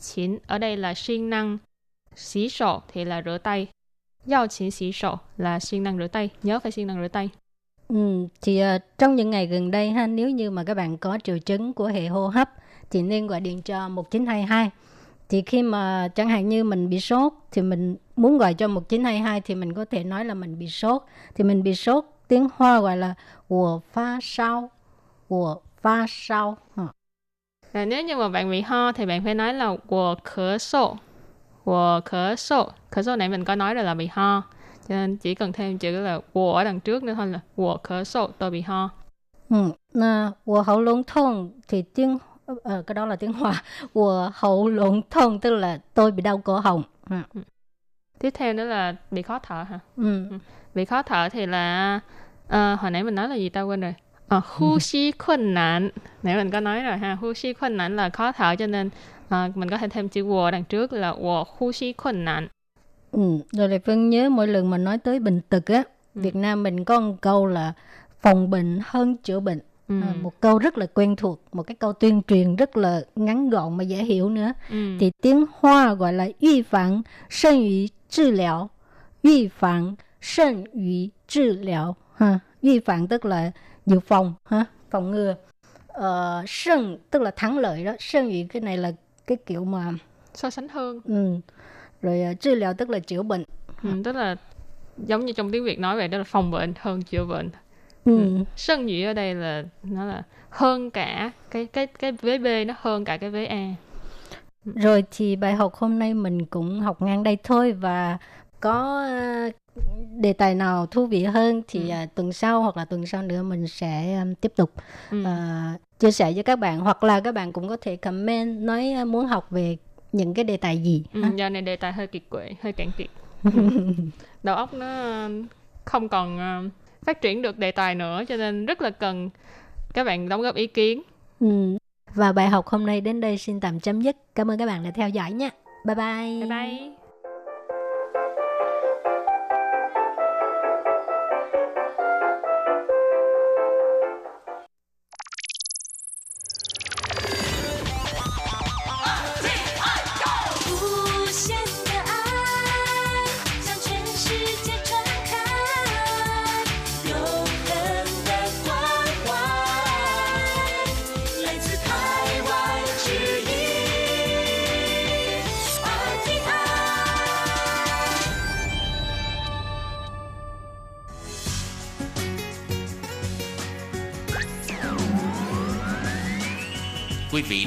D: Chín ở đây là siêng năng. Xí sổ thì là rửa tay. giao chín xí sổ là siêng năng rửa tay. Nhớ phải siêng năng rửa tay.
E: Ừ, thì uh, trong những ngày gần đây ha nếu như mà các bạn có triệu chứng của hệ hô hấp thì nên gọi điện cho 1922. Thì khi mà chẳng hạn như mình bị sốt thì mình muốn gọi cho 1922 thì mình có thể nói là mình bị sốt. Thì mình bị sốt tiếng Hoa gọi là của pha sao, của pha sao.
D: À, nếu như mà bạn bị ho thì bạn phải nói là của khở sổ, của khở sổ. Khở sổ này mình có nói rồi là bị ho cho nên chỉ cần thêm chữ là wo ở đằng trước nữa thôi là wo khở sổ tôi bị ho.
E: Ừ là wo hậu lung thông thì tiếng ờ, cái đó là tiếng hoa. Wo hậu lung thông tức là tôi bị đau cổ họng. Ừ.
D: ừ. tiếp theo nữa là bị khó thở hả? Ừ. ừ. bị khó thở thì là à, hồi nãy mình nói là gì tao quên rồi? À, hú xí khuân nạn nãy mình có nói rồi ha hú xí khuân nản là khó thở cho nên à, mình có thể thêm chữ wo đằng trước là wo hú xí khuân nản.
E: Ừ, rồi lại Phương nhớ mỗi lần mà nói tới bệnh tật á, ừ. Việt Nam mình có một câu là phòng bệnh hơn chữa bệnh. Ừ. À, một câu rất là quen thuộc, một cái câu tuyên truyền rất là ngắn gọn mà dễ hiểu nữa. Ừ. Thì tiếng Hoa gọi là y phản sân ủy trị liệu. Y phản sân ủy trị liệu. Ha. Y phản tức là dự phòng, ha, phòng ngừa. Ờ, sân tức là thắng lợi đó. Sân ủy cái này là cái kiểu mà
D: so sánh hơn.
E: Ừ rồi uh, trị liệu tức là chữa bệnh
D: ừ, tức là giống như trong tiếng việt nói vậy đó là phòng bệnh hơn chữa bệnh ừ. ừ. sân ủy ở đây là nó là hơn cả cái cái cái vế b nó hơn cả cái vế a
E: rồi thì bài học hôm nay mình cũng học ngang đây thôi và có uh, đề tài nào thú vị hơn thì ừ. uh, tuần sau hoặc là tuần sau nữa mình sẽ um, tiếp tục ừ. uh, chia sẻ với các bạn hoặc là các bạn cũng có thể comment nói uh, muốn học về những cái đề tài gì.
D: Ừ, giờ này đề tài hơi kiệt quệ, hơi cạn kiệt. [laughs] Đầu óc nó không còn uh, phát triển được đề tài nữa cho nên rất là cần các bạn đóng góp ý kiến.
E: Ừ. Và bài học hôm nay đến đây xin tạm chấm dứt. Cảm ơn các bạn đã theo dõi nha. Bye bye.
D: Bye bye.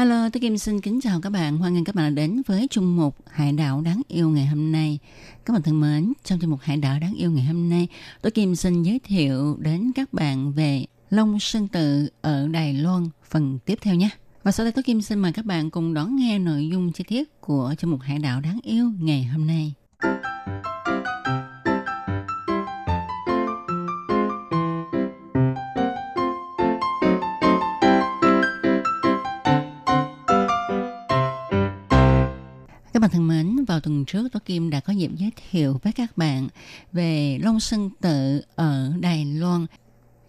F: Hello, tôi Kim xin kính chào các bạn. Hoan nghênh các bạn đến với chung mục Hải đảo đáng yêu ngày hôm nay. Các bạn thân mến, trong chung mục Hải đảo đáng yêu ngày hôm nay, tôi Kim xin giới thiệu đến các bạn về Long Sơn Tự ở Đài Loan phần tiếp theo nhé. Và sau đây tôi Kim xin mời các bạn cùng đón nghe nội dung chi tiết của chung mục Hải đảo đáng yêu ngày hôm nay. Các bạn thân mến, vào tuần trước Tố Kim đã có dịp giới thiệu với các bạn về Long Sơn Tự ở Đài Loan.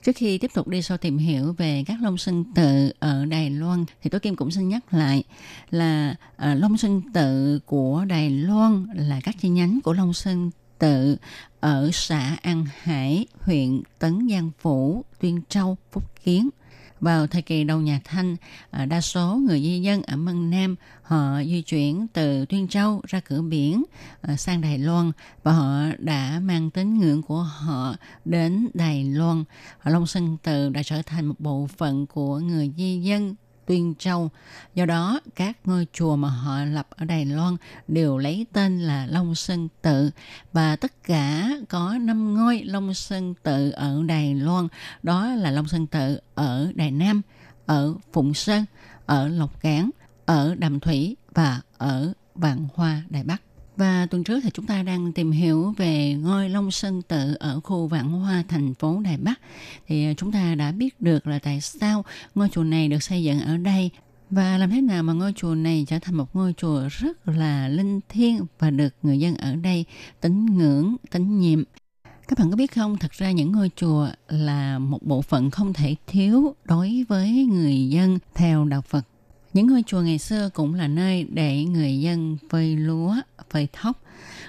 F: Trước khi tiếp tục đi sâu tìm hiểu về các Long Sơn Tự ở Đài Loan thì Tố Kim cũng xin nhắc lại là ờ, Long Sơn Tự của Đài Loan là các chi nhánh của Long Sơn Tự ở xã An Hải, huyện Tấn Giang Phủ, Tuyên Châu, Phúc Kiến – vào thời kỳ đầu nhà Thanh, à, đa số người di dân ở Mân Nam họ di chuyển từ Tuyên Châu ra cửa biển à, sang Đài Loan và họ đã mang tín ngưỡng của họ đến Đài Loan. Long Sơn Tự đã trở thành một bộ phận của người di dân Tuyên Châu. Do đó, các ngôi chùa mà họ lập ở Đài Loan đều lấy tên là Long Sơn Tự và tất cả có 5 ngôi Long Sơn Tự ở Đài Loan. Đó là Long Sơn Tự ở Đài Nam, ở Phụng Sơn, ở Lộc Cảng, ở Đàm Thủy và ở Vạn Hoa, Đài Bắc. Và tuần trước thì chúng ta đang tìm hiểu về ngôi Long Sơn Tự ở khu Vạn Hoa, thành phố Đài Bắc. Thì à, chúng ta đã biết được là tại sao ngôi chùa này được xây dựng ở đây và làm thế nào mà ngôi chùa này trở thành một ngôi chùa rất là linh thiêng và được người dân ở đây tín ngưỡng, tín nhiệm. Các bạn có biết không, thật ra những ngôi chùa là một bộ phận không thể thiếu đối với người dân theo đạo Phật. Những ngôi chùa ngày xưa cũng là nơi để người dân phơi lúa, phơi thóc,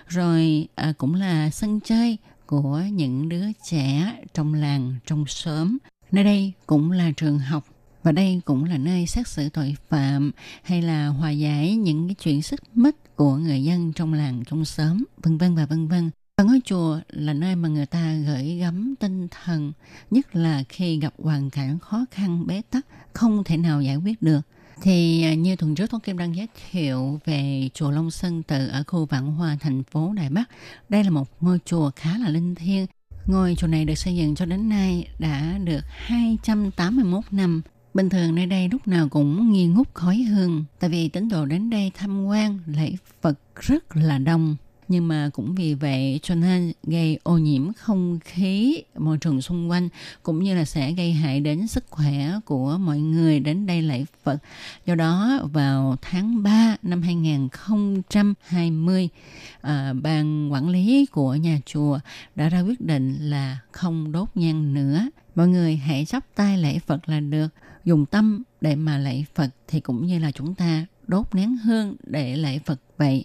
F: rồi à, cũng là sân chơi của những đứa trẻ trong làng, trong xóm. Nơi đây cũng là trường học và đây cũng là nơi xét xử tội phạm hay là hòa giải những cái chuyện xích mích của người dân trong làng, trong xóm, vân vân và vân vân. Và ngôi chùa là nơi mà người ta gửi gắm tinh thần, nhất là khi gặp hoàn cảnh khó khăn bế tắc, không thể nào giải quyết được thì à, như tuần trước Tố Kim đang giới thiệu về chùa Long Sơn Tự ở khu Vạn Hòa thành phố Đài Bắc. Đây là một ngôi chùa khá là linh thiêng. Ngôi chùa này được xây dựng cho đến nay đã được 281 năm. Bình thường nơi đây lúc nào cũng nghi ngút khói hương, tại vì tín đồ đến đây tham quan lễ Phật rất là đông nhưng mà cũng vì vậy cho nên gây ô nhiễm không khí môi trường xung quanh cũng như là sẽ gây hại đến sức khỏe của mọi người đến đây lễ Phật. Do đó vào tháng 3 năm 2020 à, ban quản lý của nhà chùa đã ra quyết định là không đốt nhang nữa. Mọi người hãy chắp tay lễ Phật là được, dùng tâm để mà lễ Phật thì cũng như là chúng ta đốt nén hương để lễ Phật vậy.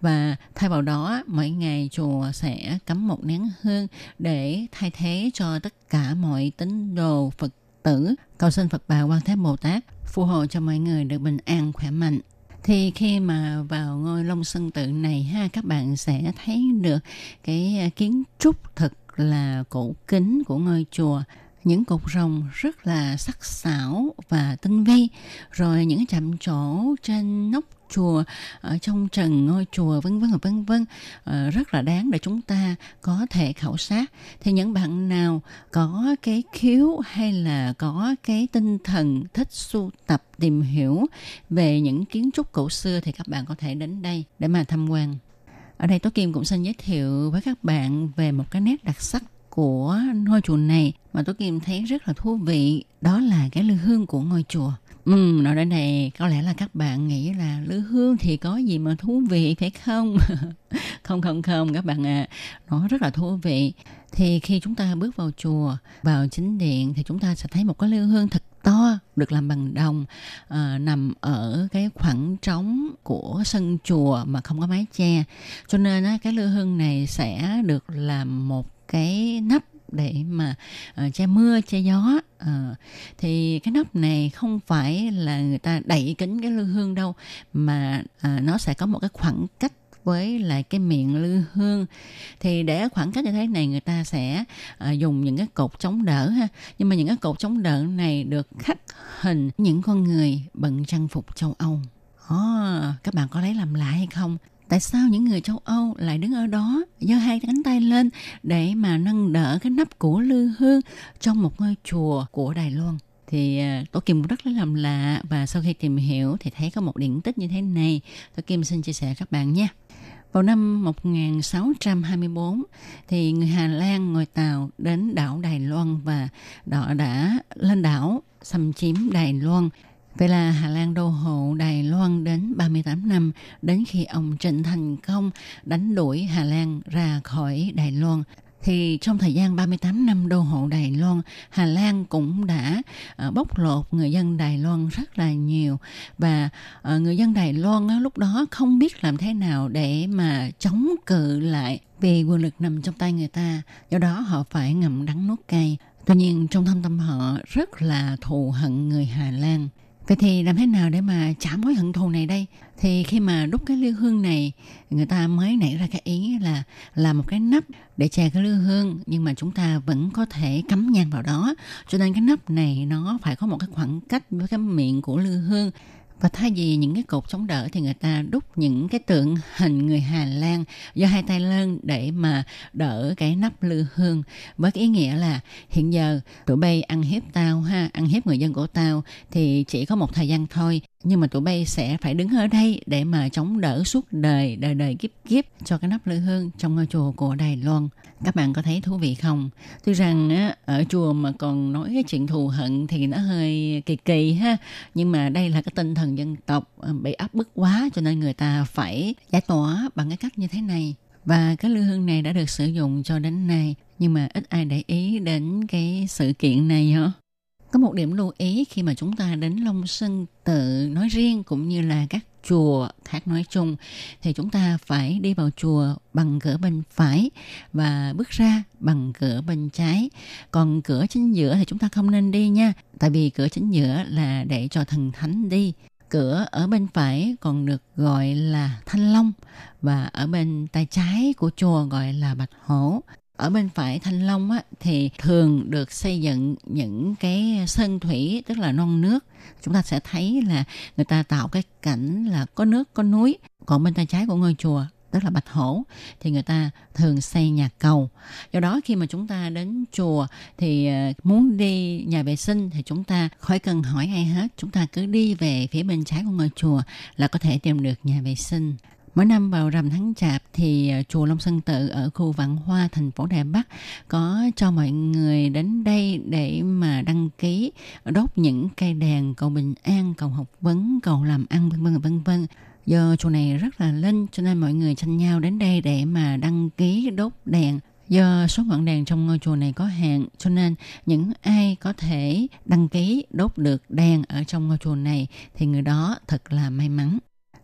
F: Và thay vào đó, mỗi ngày chùa sẽ cắm một nén hương để thay thế cho tất cả mọi tín đồ Phật tử. Cầu xin Phật Bà Quan Thế Bồ Tát phù hộ cho mọi người được bình an khỏe mạnh thì khi mà vào ngôi Long Sơn Tự này ha các bạn sẽ thấy được cái kiến trúc thật là cổ kính của ngôi chùa những cột rồng rất là sắc sảo và tinh vi. Rồi những chạm trổ trên nóc chùa, ở trong trần ngôi chùa, vân vân và vân vân ờ, rất là đáng để chúng ta có thể khảo sát. Thì những bạn nào có cái khiếu hay là có cái tinh thần thích sưu tập, tìm hiểu về những kiến trúc cổ xưa thì các bạn có thể đến đây để mà tham quan. Ở đây Tố Kim cũng xin giới thiệu với các bạn về một cái nét đặc sắc của ngôi chùa này mà tôi Kim thấy rất là thú vị đó là cái lư hương của ngôi chùa. Ừ, nói đến này có lẽ là các bạn nghĩ là lư hương thì có gì mà thú vị phải không? [laughs] không không không các bạn ạ, à, nó rất là thú vị. Thì khi chúng ta bước vào chùa, vào chính điện thì chúng ta sẽ thấy một cái lư hương thật to được làm bằng đồng à, nằm ở cái khoảng trống của sân chùa mà không có mái che. Cho nên á, cái lư hương này sẽ được làm một cái nắp để mà uh, che mưa che gió. Uh, thì cái nắp này không phải là người ta đẩy kính cái lư hương đâu mà uh, nó sẽ có một cái khoảng cách với lại cái miệng lư hương. Thì để khoảng cách như thế này người ta sẽ à, dùng những cái cột chống đỡ ha. Nhưng mà những cái cột chống đỡ này được khắc hình những con người bận trang phục châu Âu. À, các bạn có lấy làm lạ hay không? Tại sao những người châu Âu lại đứng ở đó giơ hai cánh tay lên để mà nâng đỡ cái nắp của lư hương trong một ngôi chùa của Đài Loan? Thì tôi Tổ Kim cũng rất là làm lạ và sau khi tìm hiểu thì thấy có một điển tích như thế này. Tổ Kim xin chia sẻ các bạn nhé. Vào năm 1624 thì người Hà Lan ngồi tàu đến đảo Đài Loan và họ đã lên đảo xâm chiếm Đài Loan Vậy là Hà Lan đô hộ Đài Loan đến 38 năm, đến khi ông Trịnh thành công đánh đuổi Hà Lan ra khỏi Đài Loan. Thì trong thời gian 38 năm đô hộ Đài Loan, Hà Lan cũng đã ờ, bóc lột người dân Đài Loan rất là nhiều. Và ờ, người dân Đài Loan lúc đó không biết làm thế nào để mà chống cự lại vì quyền lực nằm trong tay người ta. Do đó họ phải ngậm đắng nuốt cay. Tuy nhiên trong thâm tâm họ rất là thù hận người Hà Lan. Vậy thì làm thế nào để mà trả mối hận thù này đây? Thì khi mà đúc cái lư hương này, người ta mới nảy ra cái ý là làm một cái nắp để che cái lư hương nhưng mà chúng ta vẫn có thể cắm nhang vào đó. Cho nên cái nắp này nó phải có một cái khoảng cách với cái miệng của lư hương và thay vì những cái cột chống đỡ thì người ta đúc những cái tượng hình người Hà Lan do hai tay lên để mà đỡ cái nắp lư hương. Với cái ý nghĩa là hiện giờ tụi bay ăn hiếp tao ha, ăn hiếp người dân của tao thì chỉ có một thời gian thôi nhưng mà tụi bay sẽ phải đứng ở đây để mà chống đỡ suốt đời đời đời kiếp kiếp cho cái nắp lư hương trong ngôi chùa của Đài Loan. Các bạn có thấy thú vị không? Tuy rằng á, ở chùa mà còn nói cái chuyện thù hận thì nó hơi kỳ kỳ ha. Nhưng mà đây là cái tinh thần dân tộc à, bị áp bức quá cho nên người ta phải giải tỏa bằng cái cách như thế này. Và cái lư hương này đã được sử dụng cho đến nay nhưng mà ít ai để ý đến cái sự kiện này hả? Có một điểm lưu ý khi mà chúng ta đến Long Sơn tự nói riêng cũng như là các chùa khác nói chung, thì chúng ta phải đi vào chùa bằng cửa bên phải và bước ra bằng cửa bên trái. Còn cửa chính giữa thì chúng ta không nên đi nha, tại vì cửa chính giữa là để cho thần thánh đi. Cửa ở bên phải còn được gọi là thanh long và ở bên tay trái của chùa gọi là bạch hổ ở bên phải thanh long á, thì thường được xây dựng những cái sân thủy tức là non nước. Chúng ta sẽ thấy là người ta tạo cái cảnh là có nước có núi. Còn bên tay trái của ngôi chùa tức là bạch hổ thì người ta thường xây nhà cầu. Do đó khi mà chúng ta đến chùa thì ờ, muốn đi nhà vệ sinh thì chúng ta khỏi cần hỏi ai hết. Chúng ta cứ đi về phía bên trái của ngôi chùa là có thể tìm được nhà vệ sinh. Mỗi năm vào rằm tháng chạp thì ờ, chùa Long Sơn Tự ở khu Vạn Hoa, thành phố Đài Bắc có cho mọi người đến đây để mà đăng ký đốt những cây đèn cầu bình an, cầu học vấn, cầu làm ăn vân vân vân vân. Do chùa này rất là linh cho nên mọi người tranh nhau đến đây để mà đăng ký đốt đèn Do số ngọn đèn trong ngôi chùa này có hạn cho nên những ai có thể đăng ký đốt được đèn ở trong ngôi chùa này thì người đó thật là may mắn.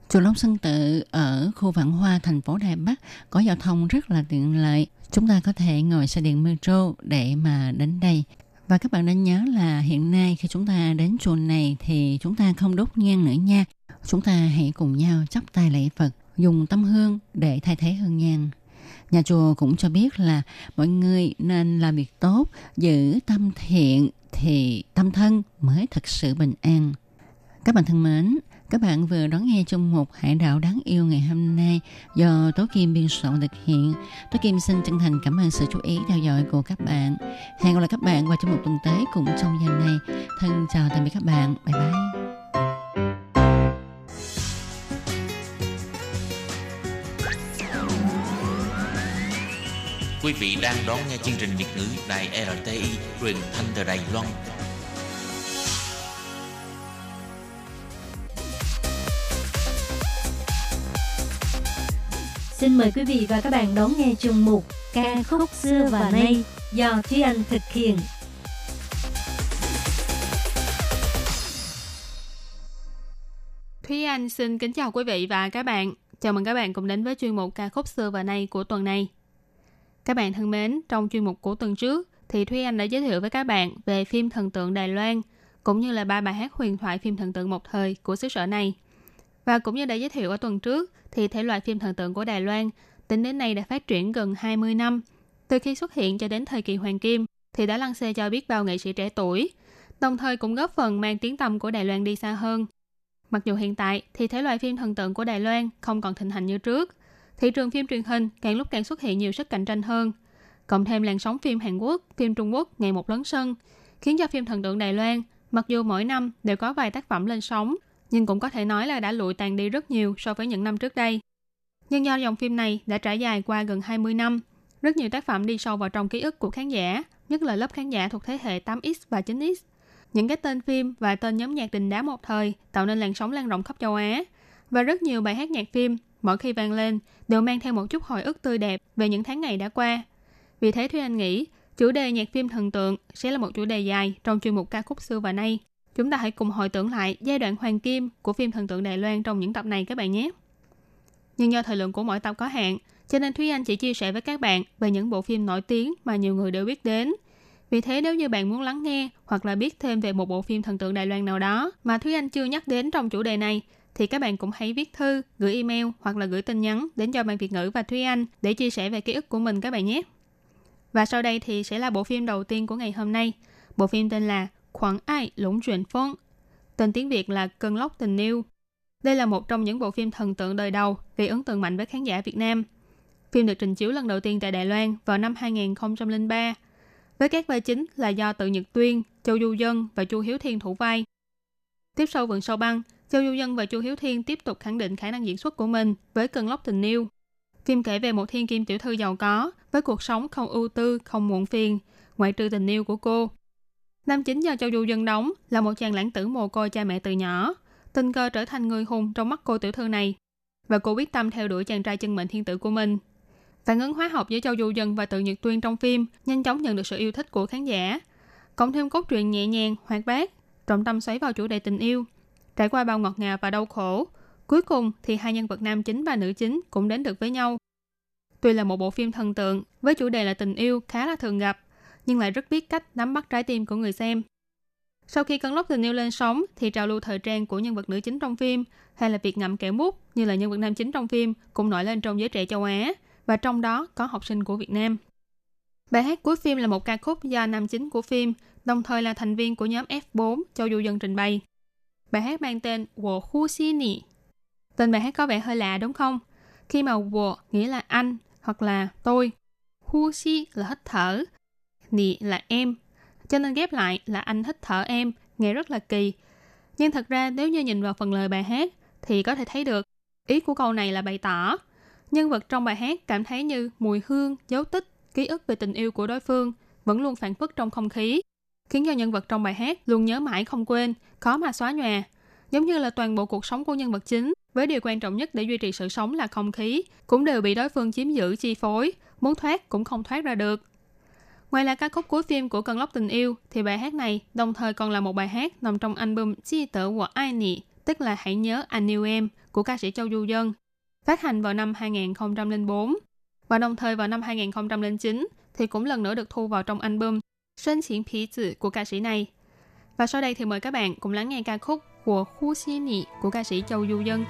F: Chùa Long Sơn Tự ở khu Vạn Hoa, thành phố Đài Bắc có giao thông rất là tiện lợi. Chúng ta có thể ngồi xe điện metro để mà đến đây. Và các bạn nên nhớ là hiện nay khi chúng ta đến chùa này thì chúng ta không đốt nhang nữa nha. Chúng ta hãy cùng nhau chắp tay lạy Phật, dùng tâm hương để thay thế hương nhang. Nhà chùa cũng cho biết là mọi người nên làm việc tốt, giữ tâm thiện thì tâm thân mới thật sự bình an. Các bạn thân mến, các bạn vừa đón nghe trong một hải đảo đáng yêu ngày hôm nay do Tố Kim biên soạn thực hiện. Tố Kim xin chân thành cảm ơn sự chú ý, theo dõi của các bạn. Hẹn gặp lại các bạn vào trong một tuần tới cũng trong giờ này. Thân chào tạm biệt các bạn. Bye bye.
B: Quý vị đang đón nghe chương trình Việt ngữ Đài RTI truyền thanh từ Đài Loan.
G: Xin mời quý vị và các bạn đón nghe chương mục Ca khúc xưa và nay do Thúy Anh thực hiện.
D: Thúy Anh xin kính chào quý vị và các bạn. Chào mừng các bạn cùng đến với chuyên mục Ca khúc xưa và nay của tuần này. Các bạn thân mến, trong chuyên mục của tuần trước thì Thúy Anh đã giới thiệu với các bạn về phim thần tượng Đài Loan cũng như là ba bài hát huyền thoại phim thần tượng một thời của xứ sở này – và cũng như đã giới thiệu ở tuần trước thì thể loại phim thần tượng của Đài Loan tính đến nay đã phát triển gần 20 năm. Từ khi xuất hiện cho đến thời kỳ Hoàng Kim thì đã lăn xê cho biết bao nghệ sĩ trẻ tuổi, đồng thời cũng góp phần mang tiếng tăm của Đài Loan đi xa hơn. Mặc dù hiện tại thì thể loại phim thần tượng của Đài Loan không còn thịnh hành như trước, thị trường phim truyền hình càng lúc càng xuất hiện nhiều sức cạnh tranh hơn. Cộng thêm làn sóng phim Hàn Quốc, phim Trung Quốc ngày một lớn sân, khiến cho phim thần tượng Đài Loan, mặc dù mỗi năm đều có vài tác phẩm lên sóng, nhưng cũng có thể nói là đã lụi tàn đi rất nhiều so với những năm trước đây. Nhưng do dòng phim này đã trải dài qua gần 20 năm, rất nhiều tác phẩm đi sâu vào trong ký ức của khán giả, nhất là lớp khán giả thuộc thế hệ 8X và 9X. Những cái tên phim và tên nhóm nhạc đình đám một thời tạo nên làn sóng lan rộng khắp châu Á. Và rất nhiều bài hát nhạc phim, mỗi khi vang lên, đều mang theo một chút hồi ức tươi đẹp về những tháng ngày đã qua. Vì thế Thúy Anh nghĩ, chủ đề nhạc phim thần tượng sẽ là một chủ đề dài trong chuyên mục ca khúc xưa và nay. Chúng ta hãy cùng hồi tưởng lại giai đoạn hoàng kim của phim thần tượng Đài Loan trong những tập này các bạn nhé. Nhưng do thời lượng của mỗi tập có hạn, cho nên Thúy Anh chỉ chia sẻ với các bạn về những bộ phim nổi tiếng mà nhiều người đều biết đến. Vì thế nếu như bạn muốn lắng nghe hoặc là biết thêm về một bộ phim thần tượng Đài Loan nào đó mà Thúy Anh chưa nhắc đến trong chủ đề này, thì các bạn cũng hãy viết thư, gửi email hoặc là gửi tin nhắn đến cho bạn Việt ngữ và Thúy Anh để chia sẻ về ký ức của mình các bạn nhé. Và sau đây thì sẽ là bộ phim đầu tiên của ngày hôm nay. Bộ phim tên là Khoảng Ai Lũng Truyền Phong. Tên tiếng Việt là Cơn lốc tình yêu. Đây là một trong những bộ phim thần tượng đời đầu gây ấn tượng mạnh với khán giả Việt Nam. Phim được trình chiếu lần đầu tiên tại Đài Loan vào năm 2003 với các vai chính là do Tự Nhật Tuyên, Châu Du Dân và Chu Hiếu Thiên thủ vai. Tiếp sau Vườn Sâu Băng, Châu Du Dân và Chu Hiếu Thiên tiếp tục khẳng định khả năng diễn xuất của mình với Cơn lốc tình yêu. Phim kể về một thiên kim tiểu thư giàu có với cuộc sống không ưu tư, không muộn phiền, ngoại trừ tình yêu của cô. Nam chính do Châu Du Dân đóng là một chàng lãng tử mồ côi cha mẹ từ nhỏ, tình cờ trở thành người hùng trong mắt cô tiểu thư này. Và cô quyết tâm theo đuổi chàng trai chân mệnh thiên tử của mình. Phản ứng hóa học giữa Châu Du Dân và Tự Nhật Tuyên trong phim nhanh chóng nhận được sự yêu thích của khán giả. Cộng thêm cốt truyện nhẹ nhàng, hoạt bát, trọng tâm xoáy vào chủ đề tình yêu. Trải qua bao ngọt ngào và đau khổ, cuối cùng thì hai nhân vật nam chính và nữ chính cũng đến được với nhau. Tuy là một bộ phim thần tượng với chủ đề là tình yêu khá là thường gặp, nhưng lại rất biết cách nắm bắt trái tim của người xem. Sau khi cơn lốc tình yêu lên sóng, thì trào lưu thời trang của nhân vật nữ chính trong phim hay là việc ngậm kẹo mút như là nhân vật nam chính trong phim cũng nổi lên trong giới trẻ châu Á và trong đó có học sinh của Việt Nam. Bài hát cuối phim là một ca khúc do nam chính của phim, đồng thời là thành viên của nhóm F4 cho du dân trình bày. Bài hát mang tên Wo Hu Xi Ni. Tên bài hát có vẻ hơi lạ đúng không? Khi mà Wo nghĩa là anh hoặc là tôi, Hu Xi là hít thở, Nì là em, cho nên ghép lại là anh hít thở em, nghe rất là kỳ. Nhưng thật ra nếu như nhìn vào phần lời bài hát thì có thể thấy được ý của câu này là bày tỏ Nhân vật trong bài hát cảm thấy như mùi hương, dấu tích, ký ức về tình yêu của đối phương vẫn luôn phản phất trong không khí, khiến cho nhân vật trong bài hát luôn nhớ mãi không quên, khó mà xóa nhòa. Giống như là toàn bộ cuộc sống của nhân vật chính, với điều quan trọng nhất để duy trì sự sống là không khí, cũng đều bị đối phương chiếm giữ chi phối, muốn thoát cũng không thoát ra được. Ngoài là ca khúc cuối phim của Cơn lốc tình yêu, thì bài hát này đồng thời còn là một bài hát nằm trong album Chi tử của ai nị, tức là Hãy nhớ anh yêu em của ca sĩ Châu Du Dân, phát hành vào năm 2004 và đồng thời vào năm 2009 thì cũng lần nữa được thu vào trong album Sơn Chiến Phí Tử của ca sĩ này. Và sau đây thì mời các bạn cùng lắng nghe ca khúc của khu Xi Nị của ca sĩ Châu Du Dân.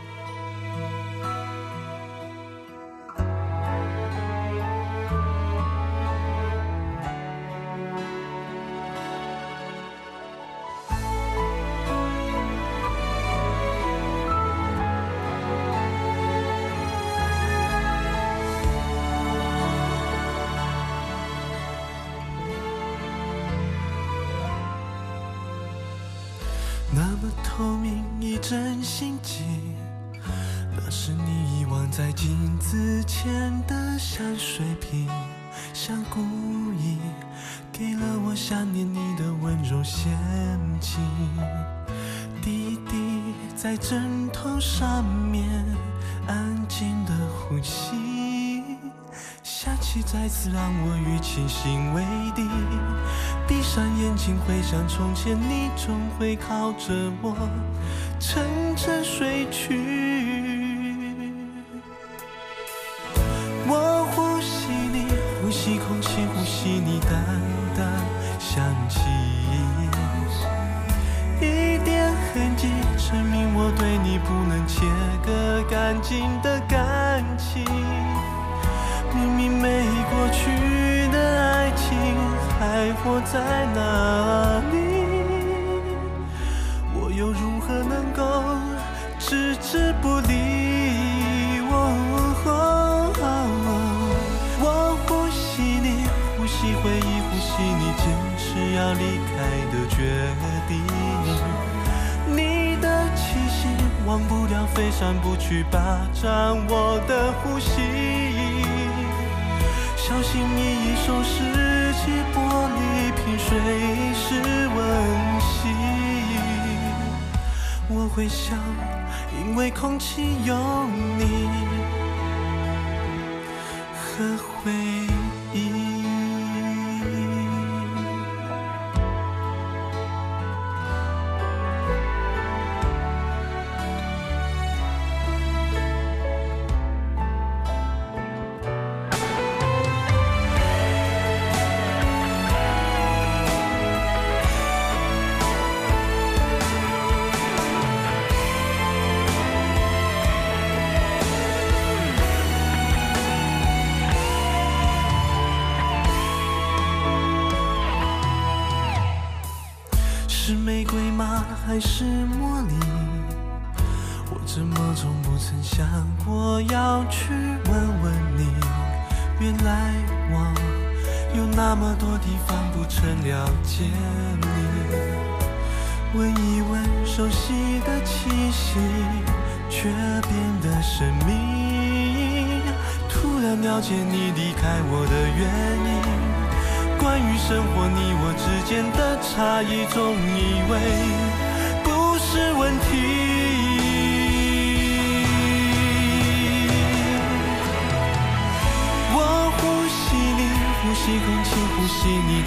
H: 真心机，那是你遗忘在镜子前的香水瓶，像故意给了我想念你的温柔陷阱。滴滴在枕头上面安静的呼吸，起再次让我与清醒为敌。闭上眼睛回想从前，你总会靠着我。沉沉睡去。我呼吸你，呼吸空气，呼吸你淡淡香气，一点痕迹证明我对你不能切割干净的感在哪里？我又如何能够置之不理？我呼吸你，呼吸回忆，呼吸你坚持要离开的决定。你的气息忘不了，飞散不去，霸占我的呼吸。小心翼翼收拾起水是温馨，我会笑，因为空气有你。曾了解你。闻一闻熟悉的气息，却变得神秘。突然了解你离开我的原因。关于生活，你我之间的差异，总以为不是问题。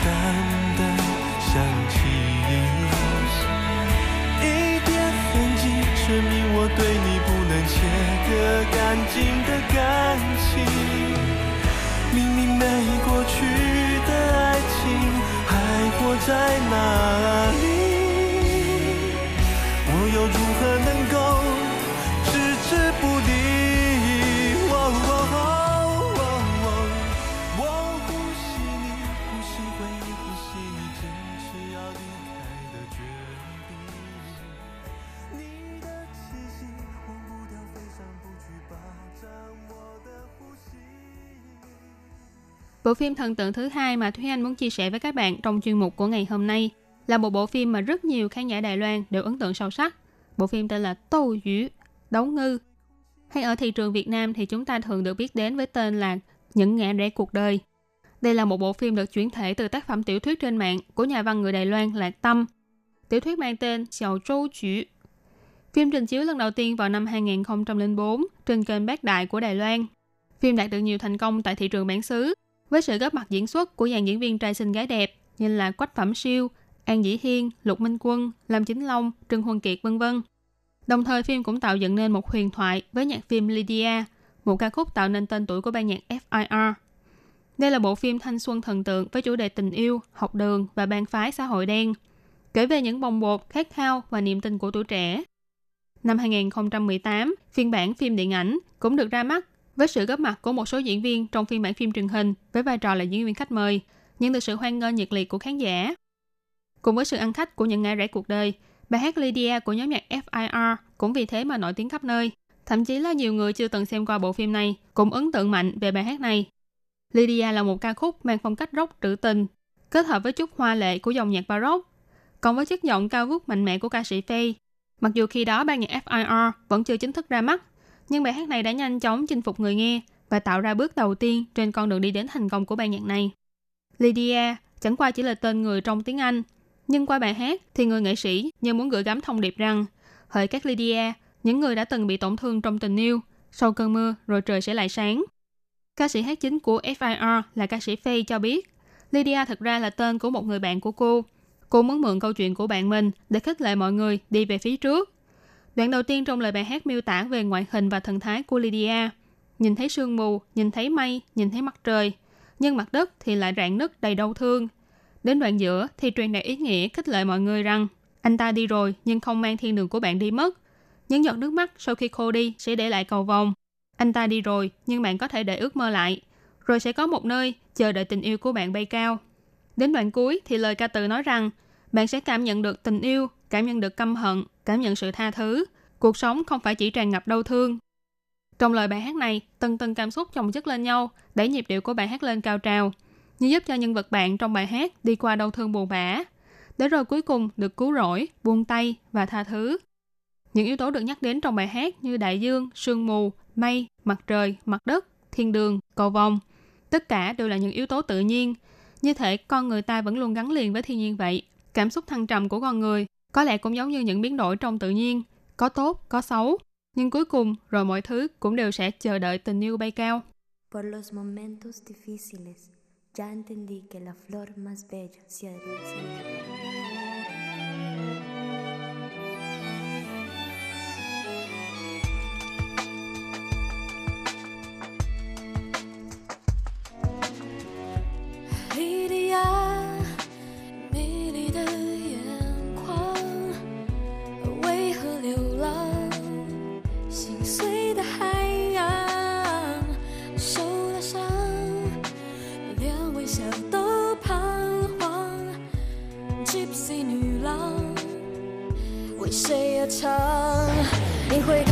H: 淡淡香气，一点痕迹证明我对你不能切割干净的感情。明明没过去的爱情还活在哪
D: Bộ phim thần tượng thứ hai mà Thúy Anh muốn chia sẻ với các bạn trong chuyên mục của ngày hôm nay là một bộ phim mà rất nhiều khán giả Đài Loan đều ấn tượng sâu sắc. Bộ phim tên là Tô Dữ, Đấu Ngư. Hay ở thị trường Việt Nam thì chúng ta thường được biết đến với tên là Những ngã rẽ cuộc đời. Đây là một bộ phim được chuyển thể từ tác phẩm tiểu thuyết trên mạng của nhà văn người Đài Loan Lạc Tâm. Tiểu thuyết mang tên Xiao Châu Chữ. Phim trình chiếu lần đầu tiên vào năm 2004 trên kênh Bác Đại của Đài Loan. Phim đạt được nhiều thành công tại thị trường bản xứ với sự góp mặt diễn xuất của dàn diễn viên trai xinh gái đẹp như là Quách Phẩm Siêu, An Dĩ Hiên, Lục Minh Quân, Lâm Chính Long, Trương Huân Kiệt vân vân. Đồng thời phim cũng tạo dựng nên một huyền thoại với nhạc phim Lydia, một ca khúc tạo nên tên tuổi của ban nhạc FIR. Đây là bộ phim thanh xuân thần tượng với chủ đề tình yêu, học đường và bang phái xã hội đen, kể về những bồng bột, khát khao và niềm tin của tuổi trẻ. Năm 2018, phiên bản phim điện ảnh cũng được ra mắt với sự góp mặt của một số diễn viên trong phiên bản phim truyền hình với vai trò là diễn viên khách mời, nhận được sự hoan nghênh nhiệt liệt của khán giả. Cùng với sự ăn khách của những ngã rẽ cuộc đời, bài hát Lydia của nhóm nhạc FIR cũng vì thế mà nổi tiếng khắp nơi. Thậm chí là nhiều người chưa từng xem qua bộ phim này cũng ấn tượng mạnh về bài hát này. Lydia là một ca khúc mang phong cách rock trữ tình, kết hợp với chút hoa lệ của dòng nhạc baroque, còn với chất giọng cao vút mạnh mẽ của ca sĩ Faye. Mặc dù khi đó ban nhạc FIR vẫn chưa chính thức ra mắt, nhưng bài hát này đã nhanh chóng chinh phục người nghe và tạo ra bước đầu tiên trên con đường đi đến thành công của ban nhạc này. Lydia chẳng qua chỉ là tên người trong tiếng Anh, nhưng qua bài hát thì người nghệ sĩ như muốn gửi gắm thông điệp rằng hỡi các Lydia, những người đã từng bị tổn thương trong tình yêu, sau cơn mưa rồi trời sẽ lại sáng. Ca sĩ hát chính của FIR là ca sĩ Faye cho biết, Lydia thực ra là tên của một người bạn của cô. Cô muốn mượn câu chuyện của bạn mình để khích lệ mọi người đi về phía trước. Đoạn đầu tiên trong lời bài hát miêu tả về ngoại hình và thần thái của Lydia. Nhìn thấy sương mù, nhìn thấy mây, nhìn thấy mặt trời. Nhưng mặt đất thì lại rạn nứt đầy đau thương. Đến đoạn giữa thì truyền đạt ý nghĩa khích lệ mọi người rằng anh ta đi rồi nhưng không mang thiên đường của bạn đi mất. Những giọt nước mắt sau khi khô đi sẽ để lại cầu vòng. Anh ta đi rồi nhưng bạn có thể để ước mơ lại. Rồi sẽ có một nơi chờ đợi tình yêu của bạn bay cao. Đến đoạn cuối thì lời ca từ nói rằng bạn sẽ cảm nhận được tình yêu, cảm nhận được căm hận, cảm nhận sự tha thứ. Cuộc sống không phải chỉ tràn ngập đau thương. Trong lời bài hát này, từng từng cảm xúc chồng chất lên nhau, đẩy nhịp điệu của bài hát lên cao trào, như giúp cho nhân vật bạn trong bài hát đi qua đau thương buồn bã, để rồi cuối cùng được cứu rỗi, buông tay và tha thứ. Những yếu tố được nhắc đến trong bài hát như đại dương, sương mù, mây, mặt trời, mặt đất, thiên đường, cầu vòng, tất cả đều là những yếu tố tự nhiên. Như thể con người ta vẫn luôn gắn liền với thiên nhiên vậy. Cảm xúc thăng trầm của con người có lẽ cũng giống như những biến đổi trong tự nhiên, có tốt, có xấu. Nhưng cuối cùng, rồi mọi thứ cũng đều sẽ chờ đợi tình yêu bay cao. Por los momentos difíciles, ya entendí que la flor más bella se
I: 长，你会。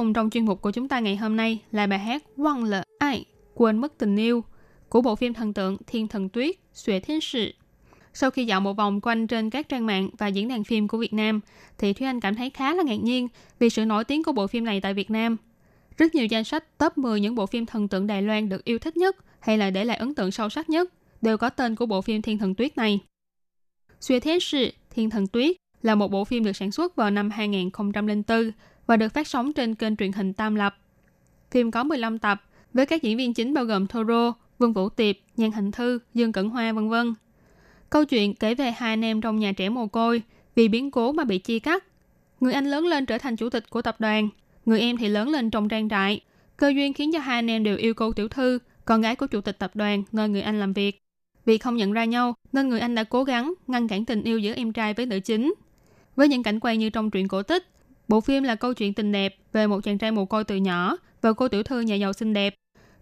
D: Cùng trong chuyên mục của chúng ta ngày hôm nay là bài hát Quăng lỡ ai, quên mất tình yêu của bộ phim thần tượng Thiên thần tuyết, Xuệ Thiên Sự. Sau khi dạo một vòng quanh trên các trang mạng và diễn đàn phim của Việt Nam, thì Thúy Anh cảm thấy khá là ngạc nhiên vì sự nổi tiếng của bộ phim này tại Việt Nam. Rất nhiều danh sách top 10 những bộ phim thần tượng Đài Loan được yêu thích nhất hay là để lại ấn tượng sâu sắc nhất đều có tên của bộ phim Thiên Thần Tuyết này. Xuyên Thế Sự, Thiên Thần Tuyết là một bộ phim được sản xuất vào năm 2004 và được phát sóng trên kênh truyền hình Tam Lập. Phim có 15 tập với các diễn viên chính bao gồm Thoro, Vương Vũ Tiệp, Nhan Hạnh Thư, Dương Cẩn Hoa vân vân. Câu chuyện kể về hai anh em trong nhà trẻ mồ côi vì biến cố mà bị chia cắt. Người anh lớn lên trở thành chủ tịch của tập đoàn, người em thì lớn lên trong trang trại. Cơ duyên khiến cho hai anh em đều yêu cô tiểu thư, con gái của chủ tịch tập đoàn nơi người anh làm việc. Vì không nhận ra nhau nên người anh đã cố gắng ngăn cản tình yêu giữa em trai với nữ chính. Với những cảnh quay như trong truyện cổ tích, bộ phim là câu chuyện tình đẹp về một chàng trai mồ côi từ nhỏ và cô tiểu thư nhà giàu xinh đẹp.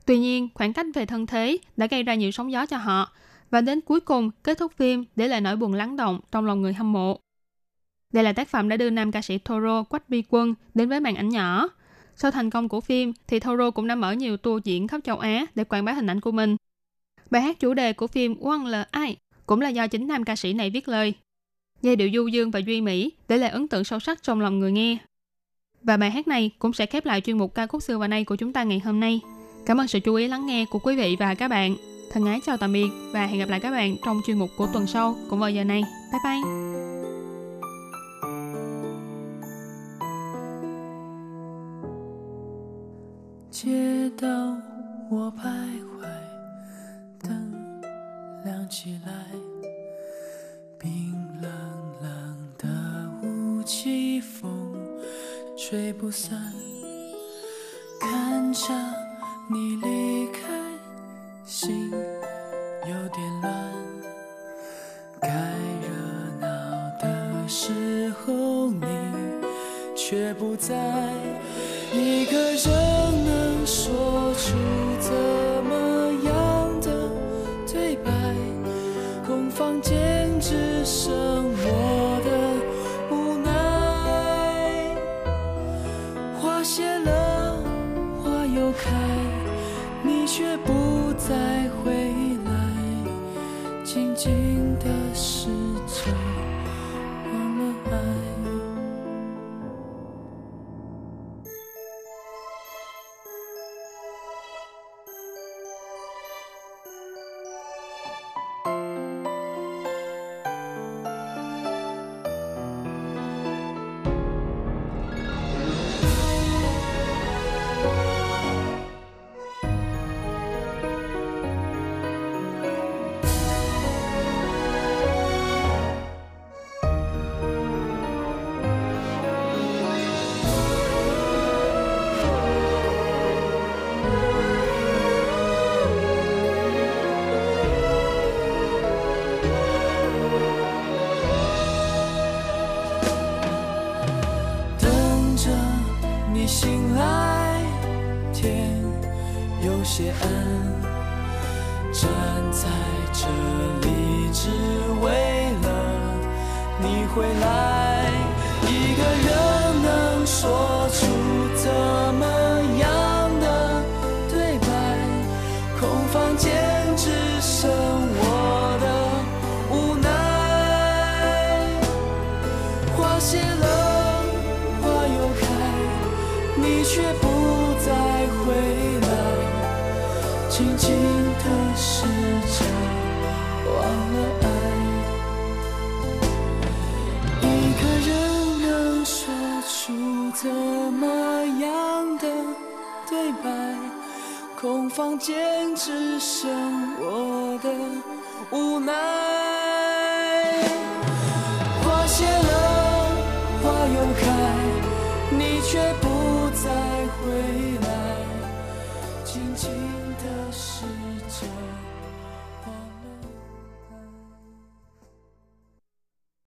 D: Tuy nhiên, khoảng cách về thân thế đã gây ra nhiều sóng gió cho họ và đến cuối cùng kết thúc phim để lại nỗi buồn lắng động trong lòng người hâm mộ. Đây là tác phẩm đã đưa nam ca sĩ Toro Quách Bi Quân đến với màn ảnh nhỏ. Sau thành công của phim thì Toro cũng đã mở nhiều tour diễn khắp châu Á để quảng bá hình ảnh của mình. Bài hát chủ đề của phim One là Ai cũng là do chính nam ca sĩ này viết lời Giai điệu du dương và duy mỹ để lại ấn tượng sâu sắc trong lòng người nghe. Và bài hát này cũng sẽ khép lại chuyên mục ca khúc xưa và nay của chúng ta ngày hôm nay. Cảm ơn sự chú ý lắng nghe của quý vị và các bạn. Thân ái chào tạm biệt và hẹn gặp lại các bạn trong chuyên mục của tuần sau cũng vào giờ này. Bye bye!
J: 街道我徘徊，灯亮起来， 吹不散。看着你离开，心有点乱。该热闹的时候，你却不在，一个人能说出